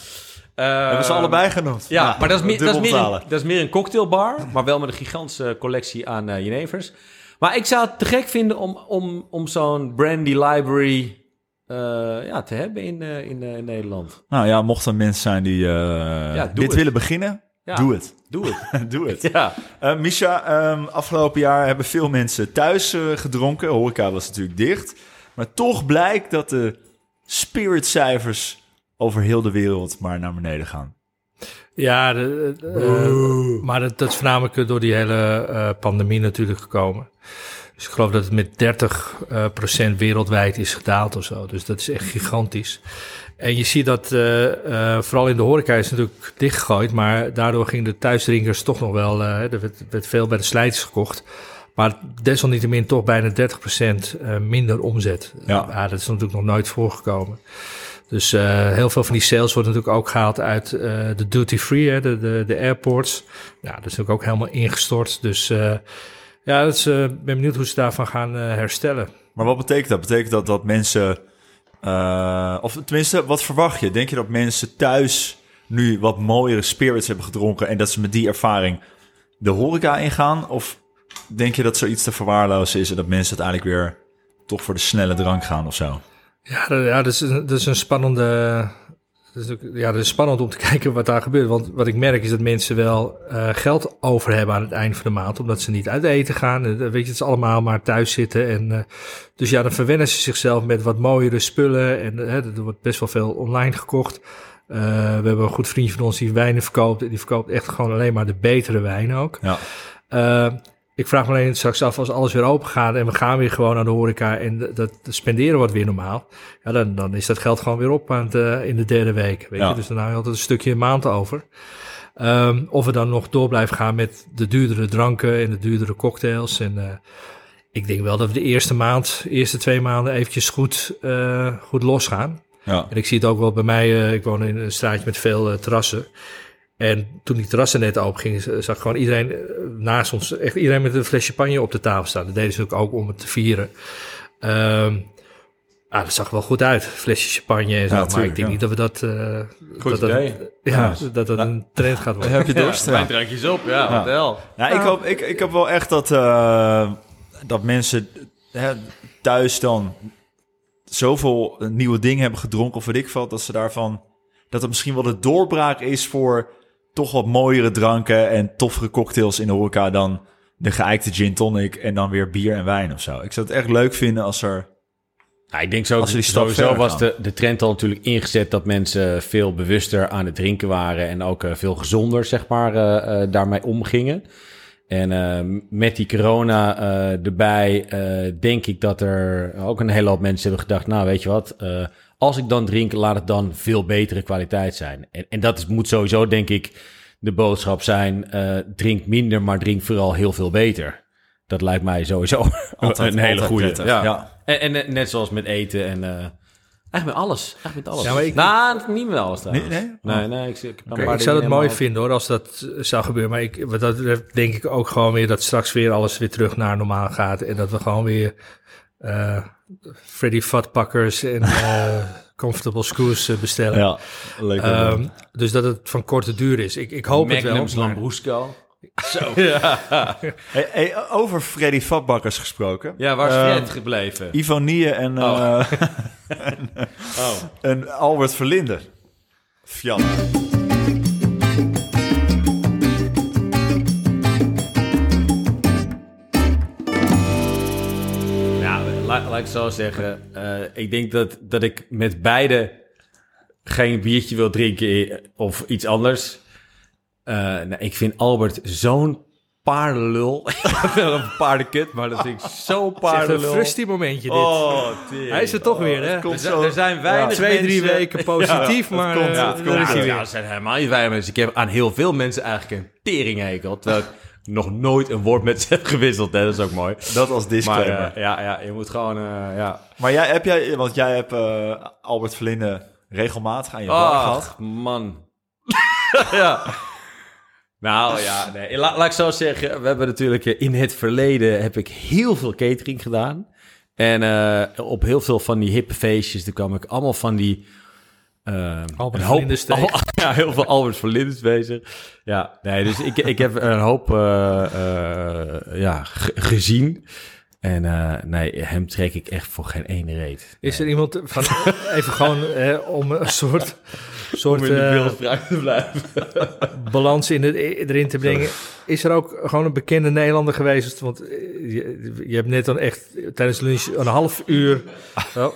Hebben ze allebei genoemd. Ja, nou, maar dat is, meer, dat, is meer een, dat is meer een cocktailbar, maar wel met een gigantische collectie aan uh, jenevers. Maar ik zou het te gek vinden om, om, om zo'n brandy library uh, ja, te hebben in, in, in, Nederland. Nou ja, mochten mensen zijn die ja, dit het. willen beginnen, ja, doe het. Doe het. [laughs] doe het. Ja. Misha, um, afgelopen jaar hebben veel mensen thuis gedronken. Horeca was natuurlijk dicht. Maar toch blijkt dat de spiritcijfers over heel de wereld maar naar beneden gaan. Ja, de, de, uh, maar dat, dat, is voornamelijk door die hele uh, pandemie natuurlijk gekomen. Dus ik geloof dat het met 30 uh, procent wereldwijd is gedaald of zo. Dus dat is echt gigantisch. En je ziet dat vooral in de horeca is natuurlijk dichtgegooid, maar daardoor gingen de thuisdrinkers toch nog wel, er werd, werd, veel bij de slijters gekocht. Maar desalniettemin toch bijna 30% minder omzet. Ja. ja. dat is natuurlijk nog nooit voorgekomen. Dus uh, heel veel van die sales worden natuurlijk ook gehaald uit uh, de duty free, de, de, de airports. Ja, dat is natuurlijk ook helemaal ingestort. Dus uh, ja, is, ben benieuwd hoe ze daarvan gaan herstellen. Maar wat betekent dat? Betekent dat dat mensen, of tenminste, wat verwacht je? Denk je dat mensen thuis nu wat mooiere spirits hebben gedronken en dat ze met die ervaring de horeca ingaan? Of denk je dat zoiets te verwaarlozen is en dat mensen uiteindelijk weer toch voor de snelle drank gaan of zo? Ja, dat, ja, dat, is, dat is een spannende. Dat is ook, ja, dat is spannend om te [laughs] kijken wat daar gebeurt. Want wat ik merk is dat mensen wel uh, geld over hebben aan het eind van de maand. Omdat ze niet uit eten gaan. En, weet je, het is allemaal maar thuis zitten. En, uh, dus ja, dan verwennen ze zichzelf met wat mooiere spullen. En uh, er wordt best wel veel online gekocht. we hebben een goed vriendje van ons die wijnen verkoopt. En die verkoopt echt gewoon alleen maar de betere wijn ook. Ja. Ik vraag me alleen straks af, als alles weer open gaat en we gaan weer gewoon naar de horeca en dat, dat spenderen wordt weer normaal. Ja, dan, dan is dat geld gewoon weer op aan het, uh, in de derde week. Weet Ja. je? Dus dan hou je altijd een stukje een maand over. Um, of we dan nog door blijven gaan met de duurdere dranken en de duurdere cocktails. En uh, ik denk wel dat we de eerste maand, eerste twee maanden eventjes goed, uh, goed losgaan. Ja. En ik zie het ook wel bij mij, ik woon in een straatje met veel terrassen. En toen die terrassen net open gingen, zag gewoon iedereen eh, naast ons, echt iedereen met een fles champagne op de tafel staan. Dat deden ze ook, ook om het te vieren. Um, ah, dat zag wel goed uit, flesje champagne en zo. Ja, maar tuurlijk, ik denk ja. niet dat we dat, uh, Goed dat, dat, idee. ja, dat dat een trend gaat worden. Heb je dorst? Ja, Ja. wijndrankjes op, ja, Ja. wat de hel. Nou, ik, hoop, ik, ik heb wel echt dat, eh, dat mensen hè, thuis dan zoveel nieuwe dingen hebben gedronken of weet ik wat, dat ze daarvan dat het misschien wel de doorbraak is voor toch wat mooiere dranken en toffere cocktails in de horeca dan de geëikte gin tonic en dan weer bier en wijn of zo. Ik zou het echt leuk vinden als er... Ja, ik denk zo, Als die sowieso was gaan. de, de trend al natuurlijk ingezet dat mensen veel bewuster aan het drinken waren en ook eh, veel gezonder, zeg maar, eh, eh, daarmee omgingen. En eh, met die corona eh, erbij, eh, denk ik dat er ook een hele hoop mensen hebben gedacht, nou weet je wat, als ik dan drink, laat het dan veel betere kwaliteit zijn. En, en dat is, moet sowieso, denk ik, de boodschap zijn, drink minder, maar drink vooral heel veel beter. Dat lijkt mij sowieso [laughs] Altijd, een hele goede. Ja. Ja. En, en net- net zoals met eten en... eigenlijk met alles. Eigenlijk met alles. Ja, maar ik- nou, niet met alles trouwens. Nee, nee? Nee, nee, ik, ik, zou het mooi vinden hoor, als dat eh, zou gebeuren. Maar ik, wat dat denk ik ook gewoon weer dat straks weer alles weer terug naar normaal gaat. En dat we gewoon weer eh Freddy Fatpakkers en [laughs] eh, Comfortable Screws bestellen. Ja, leuk. Ehm, dus dat het van korte duur is. Ik, ik hoop het wel. Maar- Lambrusco. Zo. [laughs] Hey, hey, over Freddy Vatbakkers gesproken. Ja, waar is Ehm, Fred gebleven? Ivonie en, Oh. eh, [laughs] Oh. en Albert Verlinde. Fiat. Ja, laat, laat ik zo zeggen. eh, ik denk dat, dat ik met beide geen biertje wil drinken eh, of iets anders. Eh, nou, ik vind Albert zo'n paardenlul. [laughs] Wel een paardenkut, maar dat vind ik zo Echt een paardenlul. frusty momentje dit. Oh. Hij is er toch weer, hè? het komt Er zijn, zo- er zijn weinig Twee, drie mensen- weken positief, maar komt, eh, het daar komt. is hij Ja, weer. er zijn helemaal niet weinig mensen. Ik heb aan heel veel mensen eigenlijk een teringhekel. Terwijl ik nog nooit een woord met ze heb gewisseld. Hè? Dat is ook mooi. Dat als Maar disclaimer. eh, ja, ja, je moet gewoon... eh, ja. Maar jij, heb jij, want jij hebt Albert Verlinde regelmatig aan je bar gehad. Man. [laughs] ja. Nou ja, nee. La- laat ik zo zeggen. We hebben natuurlijk eh, in het verleden heb ik heel veel catering gedaan. En eh, op heel veel van die hippe feestjes, daar kwam ik allemaal van die... eh, Albert hoop- al- [laughs] ja, heel veel Albert Verlindes bezig. Ja, nee, dus ik, ik heb een hoop ja, ge- gezien. En nee, hem trek ik echt voor geen ene reet. Is er iemand van, even gewoon eh, om een soort, soort Om in de eh, te blijven. [laughs] balans in het, erin te brengen. Is er ook gewoon een bekende Nederlander geweest? Want eh, je, je hebt net dan echt tijdens de lunch een half uur, oh,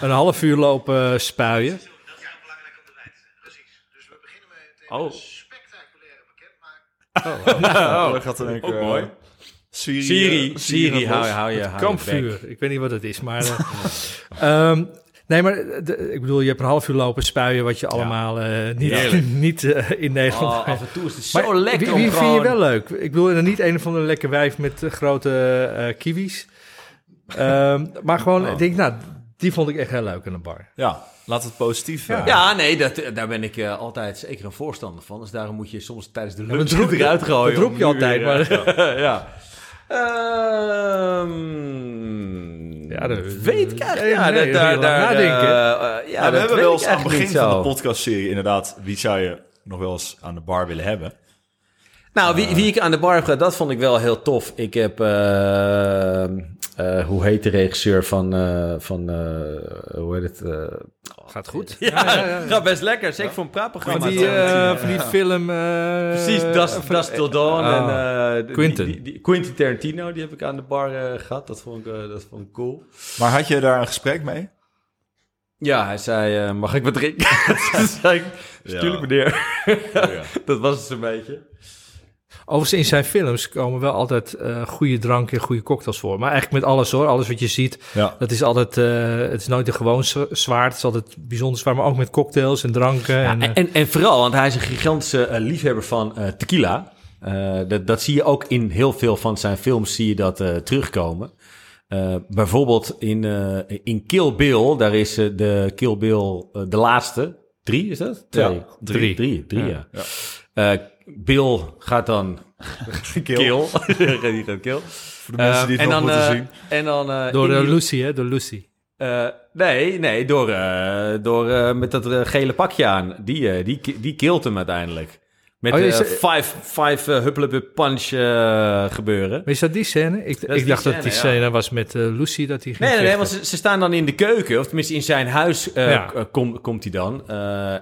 een half uur lopen spuien. Dat gaat belangrijk op de wijs. Precies. Dus we beginnen met een Oh. spectaculaire bekendmaking. Oh, dat gaat dan ook mooi. Siri, Siri, eh, Siri, hou, hou je, hou je Kampvuur. Ik weet niet wat het is, maar... eh, [laughs] ehm, nee, maar de- ik bedoel, je hebt een half uur lopen spuien... wat je allemaal eh, niet, [laughs] niet eh, in Nederland... Oh, af en toe is het Maar zo lekker wie, vind je wel leuk? Ik bedoel, en niet een of andere lekker wijf met eh, grote eh, kiwis. Ehm, maar gewoon, Oh. ik denk, nou, die vond ik echt heel leuk in de bar. Ja, laat het positief. eh, Ja, nee, dat, daar ben ik eh, altijd zeker een voorstander van. Dus daarom moet je soms tijdens de lunch [laughs] eruit gooien. dat roep je altijd, weer, maar- ja. [laughs] Ehm, Ja, dat- weet ik eigenlijk. Ja, nee, daar, nadenken. eh, eh, ja, we hebben wel eens aan het begin van zo. de podcastserie inderdaad... wie zou je nog wel eens aan de bar willen hebben? Nou, wie, wie ik aan de bar heb gehad, dat vond ik wel heel tof. Ik heb, eh, eh, hoe heet de regisseur van, eh, van eh, hoe heet het? Gaat goed. ja, gaat best lekker. Zeker voor een praatprogramma. Van die, eh, van die film... eh, Precies, Das, Das Till Dawn. Ah. en, eh, die- Quentin. Die, die, Quentin Tarantino, die heb ik aan de bar eh, gehad. Dat vond, ik, eh, dat vond ik cool. Maar had je daar een gesprek mee? Ja, hij zei, eh, mag ik wat drinken? [laughs] Toen zei ik, natuurlijk meneer. [laughs] dat was het zo'n beetje. Overigens, in zijn films komen wel altijd eh, goede dranken en goede cocktails voor. Maar eigenlijk met alles hoor. Alles wat je ziet, Ja. dat is altijd... eh, het is nooit een gewoon z- zwaar. Het is altijd bijzonder zwaar. Maar ook met cocktails en dranken. Ja, en, eh, en, en, en vooral, want hij is een gigantische liefhebber van eh, tequila. Eh, dat, dat zie je ook in heel veel van zijn films zie je dat terugkomen. Eh, bijvoorbeeld in, eh, in Kill Bill, daar is de Kill Bill de laatste. Drie is dat? Twee. Ja, drie. Drie, drie ja. Ja. Eh, Bill gaat dan Kill. kill. Die gaat kill. Voor de mensen die het en nog dan, moeten eh, zien. En dan, eh, door in die- Lucy, hè? Door Lucy. eh, nee, nee, door, eh, door eh, met dat gele pakje aan. Die, eh, die, die killt hem uiteindelijk. Met Oh, eh, five, five uh, punch eh, gebeuren. Maar is dat die scène? Ik, ik dacht dat die scène, ja. was met Lucy, dat die ging Nee, nee, nee, vechten. want ze, ze staan dan in de keuken, of tenminste in zijn huis Ja. kom- komt hij dan.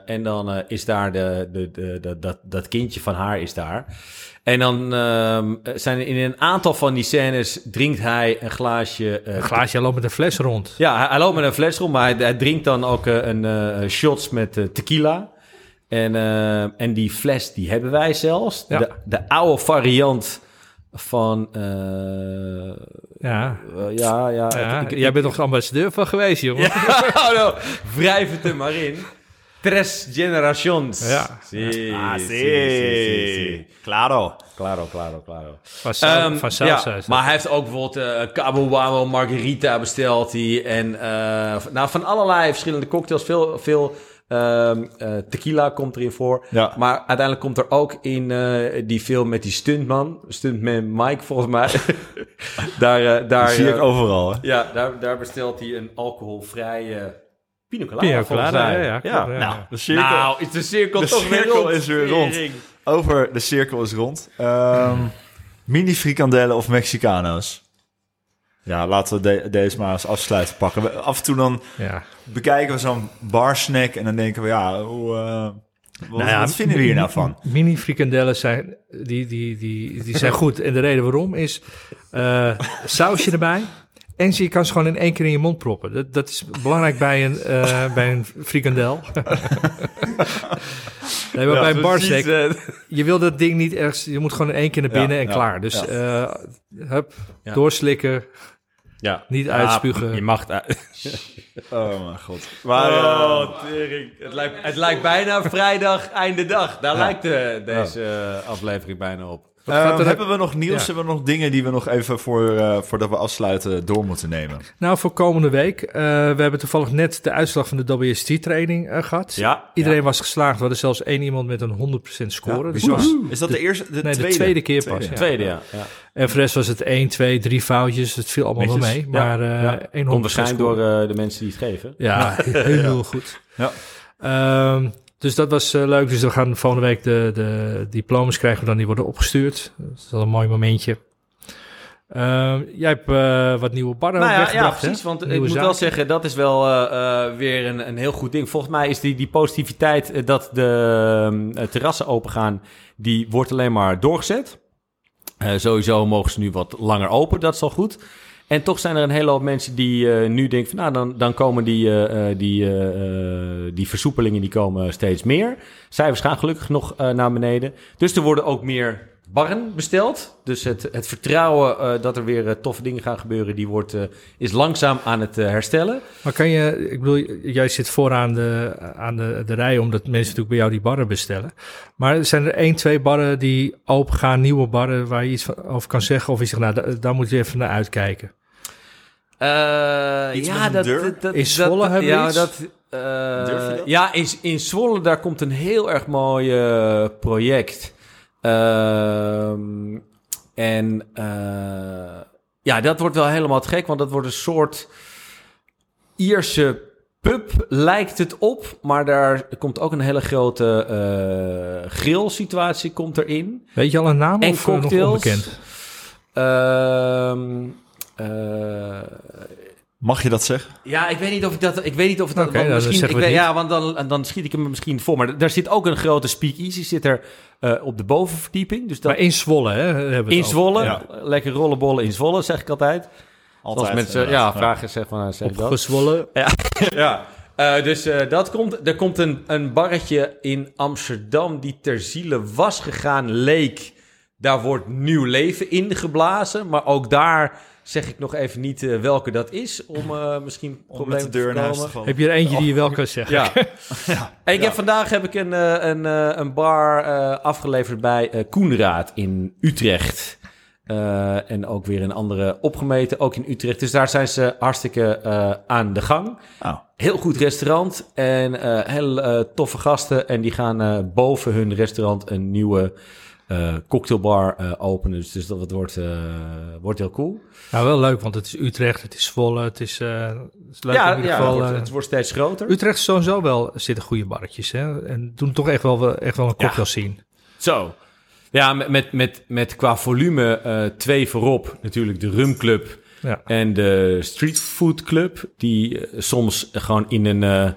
En dan is daar de, de, de, de- dat, dat kindje van haar is daar. En dan ehm, zijn in een aantal van die scènes drinkt hij een glaasje... Een glaasje hij loopt met een fles rond. Ja, hij, hij loopt met een fles rond, maar hij, hij drinkt dan ook een eh, shots met tequila. En, eh, en die fles, die hebben wij zelfs. Ja. De, de oude variant van... eh, Ja, ja, ja. ja. ik- ik- jij bent toch ambassadeur van geweest, jongen? ja, [laughs] oh no, wrijf het er maar in. Tres generations. Ja. Sí, Ah, sí, sí. sí, sí. Claro. Claro, claro, claro. Van, ja, dat. maar hij heeft ook bijvoorbeeld Cabo Wabo Margarita besteld. hij. En nou, van allerlei verschillende cocktails. Veel, veel ehm, eh, tequila komt erin voor. Ja. Maar uiteindelijk komt er ook in eh, die film met die stuntman. Stuntman Mike, volgens mij. [laughs] daar, eh, daar, zie ik overal, hè? ja, daar, daar bestelt hij een alcoholvrije pina colada. Ja, ja, klopt, ja. Nou, de cirkel, Nou, is de cirkel de toch weer cirkel rond. is weer rond. Over de cirkel is rond. Ehm, mini frikandellen of Mexicano's? Ja, laten we de- deze maar als afsluiter pakken. We- Af en toe dan Ja. bekijken we zo'n bar snack en dan denken we, ja, hoe, eh, wat, Nou ja, wat vinden we hier nou van? Mini frikandellen zijn, die, die, die, die zijn goed. En de reden waarom is eh, sausje erbij. En je kan ze gewoon in één keer in je mond proppen. Dat, dat is belangrijk bij een, eh, bij een frikandel. [laughs] nee, maar bij een barstek, je wil dat ding niet ergens... Je moet gewoon in één keer naar Ja, binnen en klaar. Dus hup, doorslikken, ja. niet uitspugen. Je mag [laughs] Oh mijn god. Maar, eh, Oh, tering. Het lijkt, het lijkt bijna vrijdag, einde dag. Daar lijkt eh, deze eh, aflevering bijna op. Ehm, hebben we nog nieuws? Ja. Hebben we nog dingen die we nog even voor, eh, voordat we afsluiten door moeten nemen? Nou, voor komende week. eh, we hebben toevallig net de uitslag van de WST-training eh, gehad. Ja. Iedereen was geslaagd. We hadden zelfs één iemand met een 100% score. Dus was, Is dat de eerste? De nee, tweede? de tweede keer pas. Tweede. ja. Tweede, ja. En voor rest was het 1, 2, 3 foutjes. Het viel allemaal wel mee. Maar. 100% Komt waarschijnlijk door de mensen die het geven. Ja, [laughs] heel goed. Ja. Ehm, dus dat was eh, leuk. Dus we gaan volgende week de, de diplomas krijgen we dan. Die worden opgestuurd. Dat is wel een mooi momentje. Ehm, jij hebt eh, wat nieuwe barren Nou ja, ja, precies. hè? Want ik moet wel zeggen, dat is wel eh, weer een, een heel goed ding. Volgens mij is die, die positiviteit dat de eh, terrassen open gaan, die wordt alleen maar doorgezet. Sowieso mogen ze nu wat langer open, dat is al goed. En toch zijn er een hele hoop mensen die eh, nu denken van... nou, dan, dan komen die, eh, eh, die, die versoepelingen die komen steeds meer. Cijfers gaan gelukkig nog naar beneden. Dus er worden ook meer barren besteld. Dus het, het vertrouwen dat er weer toffe dingen gaan gebeuren... Die wordt, is langzaam aan het herstellen. Maar kan je, ik bedoel, jij zit vooraan de, aan de, de rij, omdat mensen natuurlijk bij jou die barren bestellen. Maar zijn er één, twee barren die open gaan, nieuwe barren, waar je iets over kan zeggen? Of is het, nou, da- daar moet je even naar uitkijken. Eh, Iets ja, dat, deur? dat, dat- In Zwolle dat- hebben we ja, iets? dat, eh, dat? Ja, in, in Zwolle daar komt een heel erg mooi eh, project. Ehm, en eh, ja, dat wordt wel helemaal te gek, want dat wordt een soort Ierse pub, lijkt het op. Maar daar komt ook een hele grote eh grillsituatie komt erin. Weet je al een naam En of eh, nog cocktails. onbekend? Ehm, eh, Mag je dat zeggen? Ja, ik weet niet of ik dat. Ik weet niet of het dat. Oké, want nou, dan misschien, ik weet, ja, want dan, dan schiet ik hem misschien voor. Maar daar zit ook een grote speakeasy zit er eh, op de bovenverdieping. Dus dat Maar in Zwolle, hè? In. Zwolle, Ja. lekker rollenbollen in Zwolle, zeg ik altijd. Als mensen ja, vragen, zeg maar, zeg ik dat. Opgezwollen. [laughs] Ja. Eh, dus eh, dat komt. Er komt een, een barretje in Amsterdam die ter ziele was gegaan, leek. Daar wordt nieuw leven ingeblazen. Maar ook daar zeg ik nog even niet eh, welke dat is. Om eh, misschien Om met problemen de deur te naar huis te voorkomen. vallen. Heb je er eentje die je wel kan zeggen? Ja. [laughs] [laughs] En ik heb vandaag heb ik een, eh, een, eh, een bar eh, afgeleverd bij eh Koenraad in Utrecht. Eh, en ook weer een andere opgemeten, ook in Utrecht. Dus daar zijn ze hartstikke eh, aan de gang. Oh. Heel goed restaurant en eh heel eh, toffe gasten. En die gaan eh, boven hun restaurant een nieuwe eh, cocktailbar eh, openen. Dus, dus dat wordt, eh, wordt heel cool. Nou, wel leuk, want het is Utrecht, het is Zwolle, het is, eh, het is leuk ja, in ieder ja geval. het, wordt, het wordt steeds groter. Utrecht sowieso wel, zitten goede barretjes, hè? En doen toch echt wel, echt wel een cocktail zien. Zo. Ja, met, met, met, met qua volume eh, twee voorop. Natuurlijk de Rum Club Ja. en de Street Food Club. Die soms gewoon in een, eh,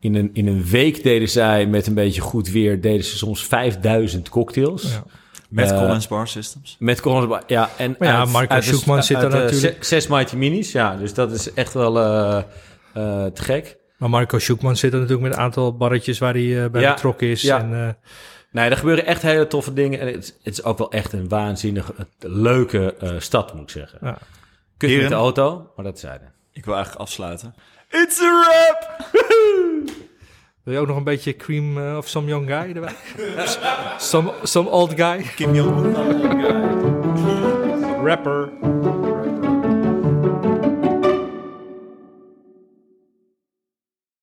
in, een, in een week deden zij met een beetje goed weer... deden ze soms 5000 cocktails. Ja. Met Eh, Collins Bar Systems. Met Collins, ja. En Maar ja, uit- Marco Sjoekman zit er natuurlijk. ze- Zes Mighty Minis, ja. Dus dat is echt wel eh, eh, te gek. Maar Marco Sjoekman zit er natuurlijk met een aantal barretjes waar hij bij Ja, betrokken is. ja. En, eh, Nee, er gebeuren echt hele toffe dingen. En het, is- het is ook wel echt een waanzinnig leuke eh, stad, moet ik zeggen. ja. Kut met de auto, maar dat zeiden. Ik wil eigenlijk afsluiten. It's a wrap! [laughs] Wil je ook nog een beetje cream eh, of some young guy erbij? some, some old guy? Kim Jong-un. Rapper.